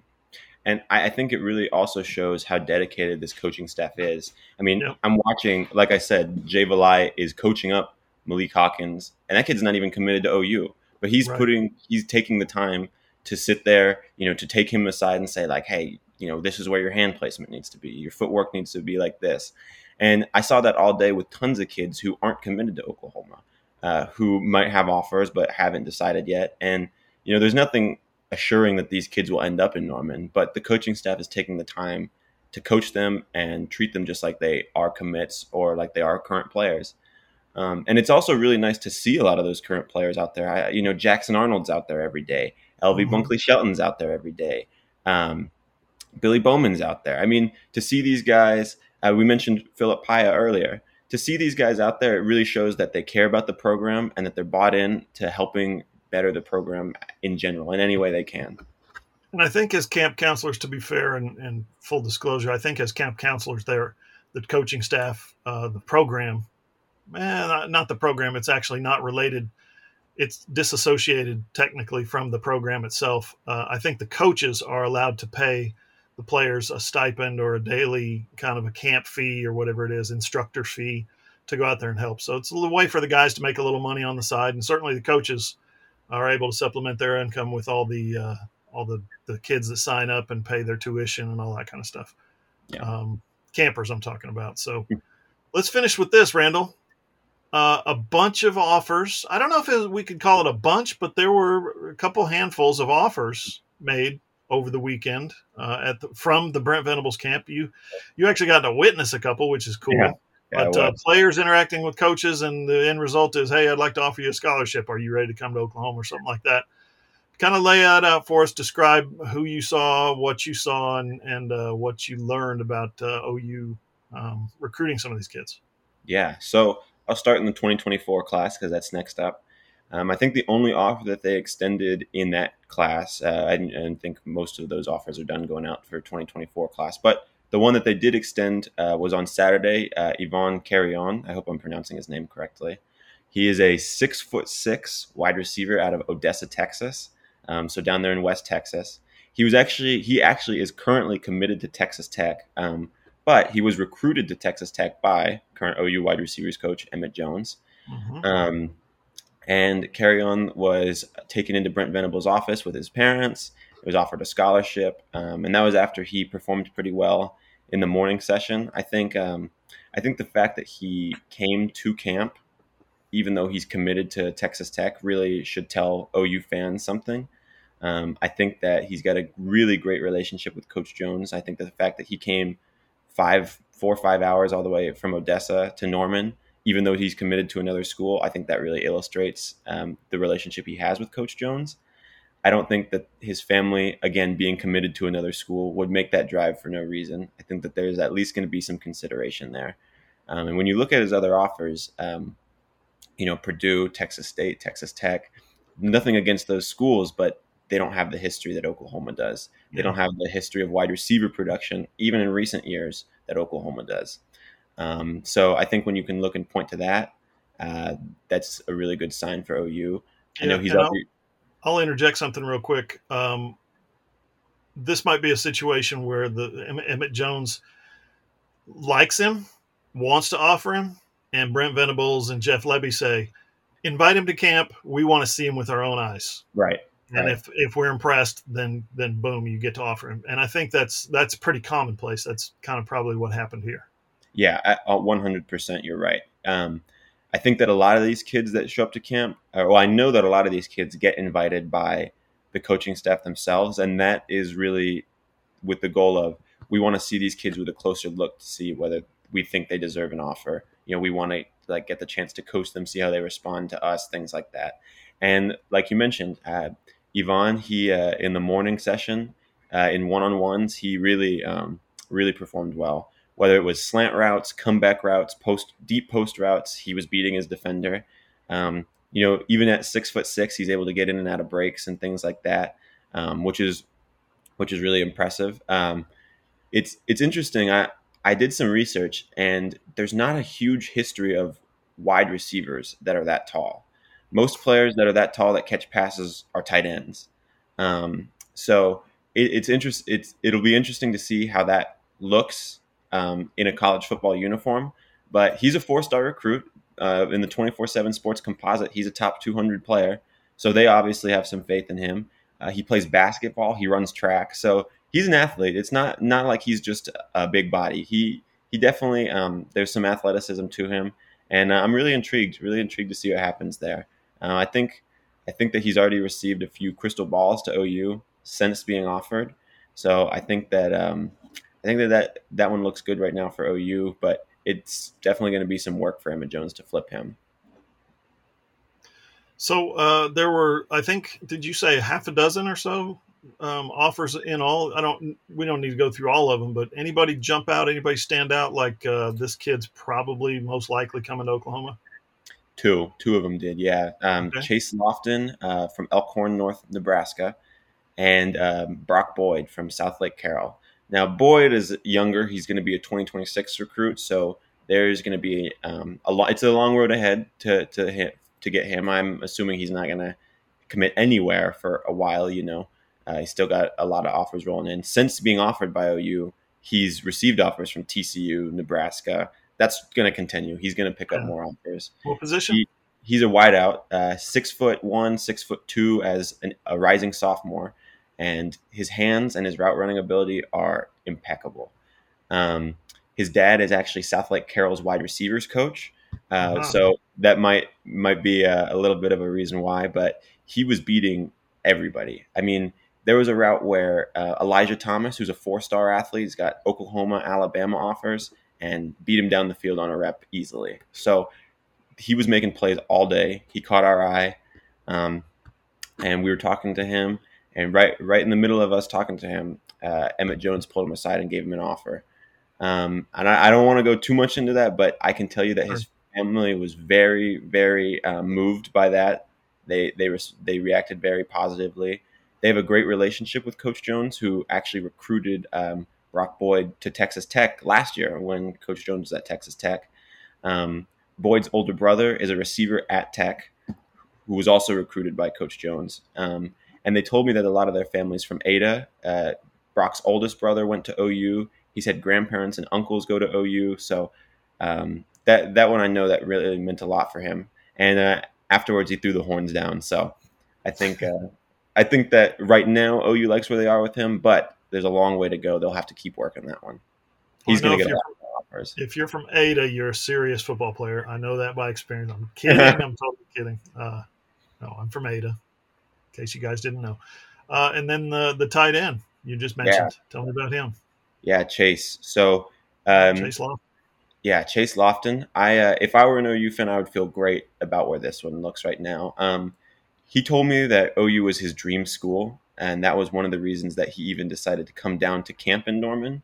S4: And I, I, think it really also shows how dedicated this coaching staff is. I mean, yep. I'm watching, like I said, Jay Valai is coaching up Malik Hawkins, and that kid's not even committed to OU, but he's right. putting, he's taking the time to sit there, you know, to take him aside and say, like, hey, you know, this is where your hand placement needs to be. Your footwork needs to be like this. And I saw that all day with tons of kids who aren't committed to Oklahoma, uh, who might have offers but haven't decided yet. And, you know, there's nothing assuring that these kids will end up in Norman, but the coaching staff is taking the time to coach them and treat them just like they are commits or like they are current players. Um, and it's also really nice to see a lot of those current players out there. I, you know, Jackson Arnold's out there every day. LV mm-hmm. Bunkley Shelton's out there every day. Um, Billy Bowman's out there. I mean, to see these guys, uh, we mentioned Philip Paea earlier. To see these guys out there, it really shows that they care about the program and that they're bought in to helping better the program in general in any way they can.
S1: And I think as camp counselors, to be fair and, and full disclosure, I think as camp counselors, there, the coaching staff, uh, the program, eh, not, the program, it's actually not related. It's disassociated technically from the program itself. Uh, I think the coaches are allowed to pay the players a stipend or a daily kind of a camp fee or whatever it is, instructor fee to go out there and help. So it's a way for the guys to make a little money on the side, and certainly the coaches are able to supplement their income with all the uh, all the the kids that sign up and pay their tuition and all that kind of stuff. Yeah. Um, campers, I'm talking about. So hmm. let's finish with this, Randall. Uh, a bunch of offers. I don't know if it, we could call it a bunch, but there were a couple handfuls of offers made over the weekend uh, at the, from the Brent Venables camp. You you actually got to witness a couple, which is cool. Yeah. Yeah, but uh, players interacting with coaches, and the end result is, hey, I'd like to offer you a scholarship. Are you ready to come to Oklahoma or something like that? Kind of lay that out for us. Describe who you saw, what you saw, and and uh, what you learned about uh, OU um, recruiting some of these kids.
S4: Yeah, so I'll start in the 2024 class because that's next up. Um, I think the only offer that they extended in that class, uh, I, I think most of those offers are done going out for 2024 class, but the one that they did extend uh, was on Saturday. Uh, Ivan Carreon. I hope I'm pronouncing his name correctly. He is a six foot six wide receiver out of Odessa, Texas. Um, so down there in West Texas. He was actually he actually is currently committed to Texas Tech, um, but he was recruited to Texas Tech by current OU wide receivers coach Emmett Jones. Mm-hmm. Um, and Carreon was taken into Brent Venables' office with his parents. He was offered a scholarship, um, and that was after he performed pretty well in the morning session. I think um, I think the fact that he came to camp, even though he's committed to Texas Tech, really should tell OU fans something. Um, I think that he's got a really great relationship with Coach Jones. I think that the fact that he came five, four or five hours all the way from Odessa to Norman, even though he's committed to another school, I think that really illustrates um, the relationship he has with Coach Jones. I don't think that his family, again, being committed to another school, would make that drive for no reason. I think that there's at least going to be some consideration there. Um, and when you look at his other offers, um, you know, Purdue, Texas State, Texas Tech, nothing against those schools, but they don't have the history that Oklahoma does. They don't have the history of wide receiver production, even in recent years, that Oklahoma does. Um, so I think when you can look and point to that, uh, that's a really good sign for OU. I know he's up.
S1: I'll interject something real quick. Um, this might be a situation where the Emmett Jones likes him, wants to offer him, and Brent Venables and Jeff Lebby say, invite him to camp. We want to see him with our own eyes.
S4: Right.
S1: And
S4: right.
S1: if, if we're impressed, then then boom, you get to offer him. And I think that's that's pretty commonplace. That's kind of probably what happened here.
S4: Yeah, one hundred percent. You're right. Um, I think that a lot of these kids that show up to camp, uh, well, I know that a lot of these kids get invited by the coaching staff themselves, and that is really with the goal of we want to see these kids with a closer look to see whether we think they deserve an offer. You know, we want to like get the chance to coach them, see how they respond to us, things like that. And like you mentioned, uh, Ivan, he uh, in the morning session uh, in one on ones, he really um, really performed well whether it was slant routes, comeback routes, post deep post routes, he was beating his defender. Um, you know, even at six foot six, he's able to get in and out of breaks and things like that, um, which is which is really impressive. Um, it's it's interesting. I I did some research, and there's not a huge history of wide receivers that are that tall. Most players that are that tall that catch passes are tight ends. Um, so it, it's interest. It's it'll be interesting to see how that looks um, in a college football uniform. But he's a four star recruit uh, in the 24 7 sports composite. He's a top 200 player. So they obviously have some faith in him. Uh, he plays basketball, he runs track. So he's an athlete. It's not not like he's just a big body. He he definitely um, there's some athleticism to him, and uh, I'm really intrigued, really intrigued to see what happens there. Uh, I think I think that he's already received a few crystal balls to OU since being offered. So I think that um, I think that, that that one looks good right now for OU, but it's definitely going to be some work for Emmett Jones to flip him.
S1: So uh, there were, I think, did you say half a dozen or so um, offers in all? I don't. We don't need to go through all of them, but anybody jump out? Anybody stand out? Like uh, this kid's probably most likely coming to Oklahoma.
S4: Two, two of them did. Yeah, um, okay. Chase Lofton uh, from Elkhorn, North Nebraska, and um, Brock Boyd from Southlake Carroll. Now, Boyd is younger. He's going to be a 2026 recruit, so there's going to be um, a lot. It's a long road ahead to to hit, to get him. I'm assuming he's not going to commit anywhere for a while. You know, uh, he's still got a lot of offers rolling in. Since being offered by OU, he's received offers from TCU, Nebraska. That's going to continue. He's going to pick up more offers.
S1: What position?
S4: He, he's a wideout, uh, six foot one, six foot two as an, a rising sophomore and his hands and his route running ability are impeccable. Um, his dad is actually Southlake Carroll's wide receivers coach, uh, wow. so that might might be a, a, little bit of a reason why. But he was beating everybody. I mean, there was a route where uh, Elijah Thomas, who's a four star athlete, he's got Oklahoma, Alabama offers, and beat him down the field on a rep easily. So he was making plays all day. He caught our eye, um, and we were talking to him and right right in the middle of us talking to him, uh, Emmett Jones pulled him aside and gave him an offer. Um, and I, I don't want to go too much into that, but I can tell you that his family was very, very uh, moved by that. They they re- they reacted very positively. They have a great relationship with Coach Jones, who actually recruited um, Brock Boyd to Texas Tech last year when Coach Jones was at Texas Tech. Um, Boyd's older brother is a receiver at Tech, who was also recruited by Coach Jones. Um, and they told me that a lot of their families from Ada. Uh, Brock's oldest brother went to OU. He's had grandparents and uncles go to OU. So um, that that one I know that really meant a lot for him. And uh, afterwards, he threw the horns down. So I think uh, I think that right now OU likes where they are with him, but there's a long way to go. They'll have to keep working that one. He's going to get
S1: offers. If you're from Ada, you're a serious football player. I know that by experience. I'm kidding. [LAUGHS] I'm totally kidding. Uh, no, I'm from Ada in case you guys didn't know. Uh, and then the the tight end you just mentioned. Yeah. Tell me about him.
S4: Yeah, Chase. So um,
S1: Chase Lofton.
S4: Yeah, Chase Lofton. I uh, if I were an OU fan, I would feel great about where this one looks right now. Um, he told me that OU was his dream school, and that was one of the reasons that he even decided to come down to camp in Norman.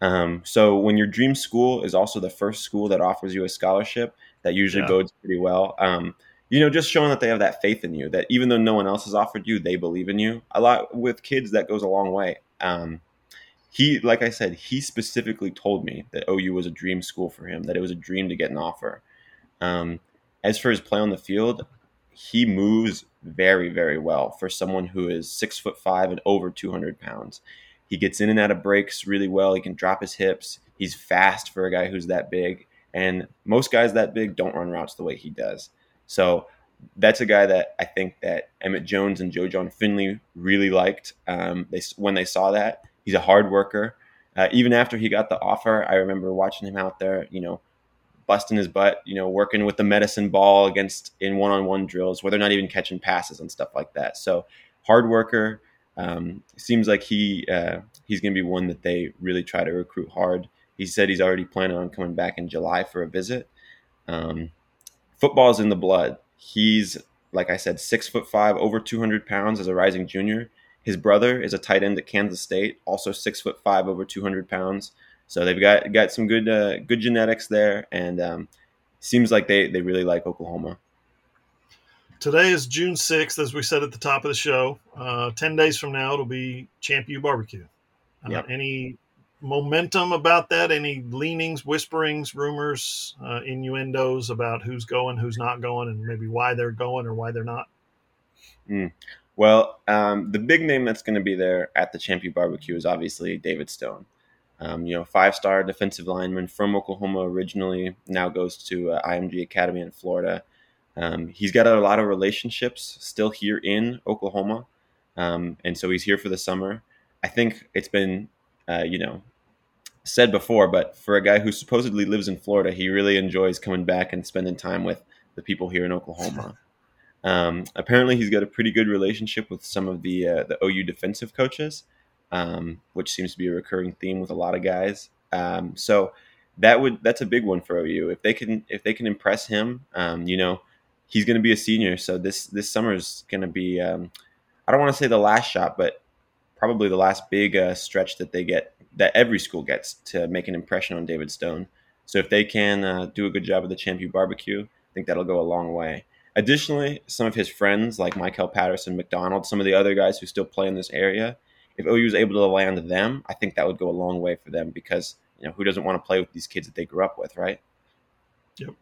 S4: Um, so when your dream school is also the first school that offers you a scholarship, that usually yeah. bodes pretty well. Um, you know, just showing that they have that faith in you, that even though no one else has offered you, they believe in you. A lot with kids, that goes a long way. Um, he, like I said, he specifically told me that OU was a dream school for him, that it was a dream to get an offer. Um, as for his play on the field, he moves very, very well for someone who is six foot five and over 200 pounds. He gets in and out of breaks really well. He can drop his hips. He's fast for a guy who's that big. And most guys that big don't run routes the way he does. So that's a guy that I think that Emmett Jones and Joe Jon Finley really liked. Um, they when they saw that he's a hard worker. Uh, even after he got the offer, I remember watching him out there, you know, busting his butt, you know, working with the medicine ball against in one-on-one drills where they're not even catching passes and stuff like that. So hard worker. Um, seems like he uh, he's going to be one that they really try to recruit hard. He said he's already planning on coming back in July for a visit. Um, football's in the blood. He's like I said, six foot five, over 200 pounds as a rising junior. His brother is a tight end at Kansas State, also six foot five, over 200 pounds. So they've got got some good uh, good genetics there, and um, seems like they they really like Oklahoma.
S1: Today is June 6th, as we said at the top of the show. Uh, 10 days from now, it'll be Champ U Barbecue. Uh,
S4: Yep.
S1: Any momentum about that? Any leanings, whisperings, rumors, uh, innuendos about who's going, who's not going, and maybe why they're going or why they're not?
S4: Well, um, the big name that's going to be there at the Champion Barbecue is obviously David Stone. Um, you know, five-star defensive lineman from Oklahoma originally, now goes to uh, IMG Academy in Florida. Um, he's got a lot of relationships still here in Oklahoma, um, and so he's here for the summer. I think it's been, uh, you know, said before, but for a guy who supposedly lives in Florida, he really enjoys coming back and spending time with the people here in Oklahoma. [LAUGHS] Um, apparently, he's got a pretty good relationship with some of the uh, the OU defensive coaches, um, which seems to be a recurring theme with a lot of guys. Um, so that would that's a big one for OU if they can if they can impress him. Um, you know, he's going to be a senior, so this this summer is going to be um, I don't want to say the last shot, but probably the last big uh, stretch that they get that every school gets to make an impression on David Stone. So if they can uh, do a good job of the Champion Barbecue, I think that'll go a long way. Additionally, some of his friends like Michael Patterson, McDonald, some of the other guys who still play in this area, if OU was able to land them, I think that would go a long way for them because you know who doesn't want to play with these kids that they grew up with, right?
S1: Yep.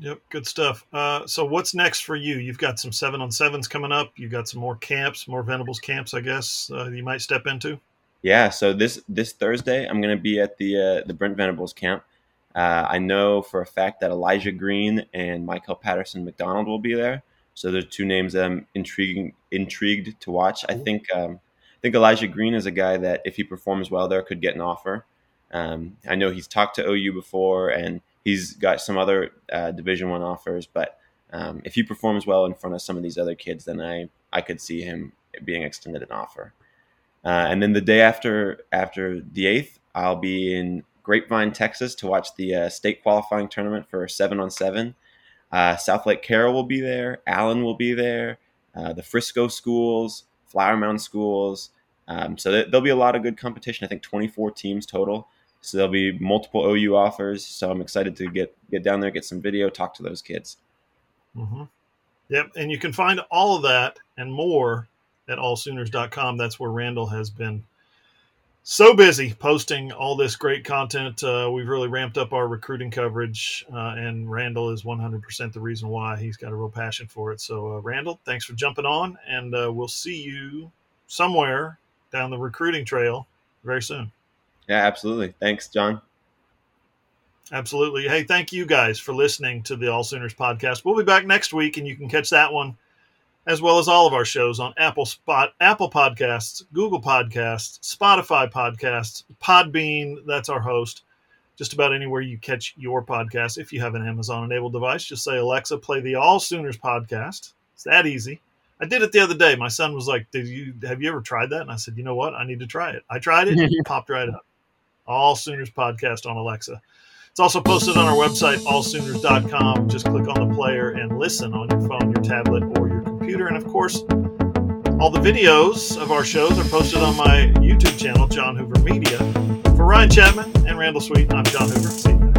S1: Yep, good stuff. Uh, so what's next for you? You've got some seven on sevens coming up. You've got some more camps, more Venables camps, I guess. Uh, you might step into.
S4: Yeah, so this this Thursday, I'm going to be at the uh, the Brent Venables camp. Uh, I know for a fact that Elijah Green and Michael Patterson McDonald will be there. So they're two names that I'm intriguing intrigued to watch. I think um, I think Elijah Green is a guy that if he performs well there could get an offer. Um, I know he's talked to OU before and he's got some other uh, Division One offers, but um, if he performs well in front of some of these other kids, then I I could see him being extended an offer. Uh, and then the day after after the eighth, I'll be in Grapevine, Texas, to watch the uh, state qualifying tournament for seven on seven. Uh, Southlake Carroll will be there. Allen will be there. Uh, the Frisco schools, Flower Mound schools. Um, so th- there'll be a lot of good competition. I think 24 teams total. So there'll be multiple OU offers. So I'm excited to get get down there, get some video, talk to those kids.
S1: Mm-hmm. Yep, and you can find all of that and more at allsooners.com. That's where Randall has been so busy posting all this great content. Uh, we've really ramped up our recruiting coverage, uh, and Randall is 100% the reason why. He's got a real passion for it. So, uh, Randall, thanks for jumping on, and uh, we'll see you somewhere down the recruiting trail very soon.
S4: Yeah, absolutely. Thanks, John.
S1: Absolutely. Hey, thank you guys for listening to the All Sooners podcast. We'll be back next week, and you can catch that one as well as all of our shows on Apple Spot, Apple Podcasts, Google Podcasts, Spotify Podcasts, Podbean. That's our host. Just about anywhere you catch your podcast. If you have an Amazon-enabled device, just say Alexa, play the All Sooners podcast. It's that easy. I did it the other day. My son was like, "Did you have you ever tried that?" And I said, "You know what? I need to try it." I tried it. [LAUGHS] it popped right up. All Sooners podcast on Alexa. It's also posted on our website, allsooners.com. Just click on the player and listen on your phone, your tablet, or your computer. And of course, all the videos of our shows are posted on my YouTube channel, John Hoover Media. For Ryan Chapman and Randall Sweet, I'm John Hoover. See you.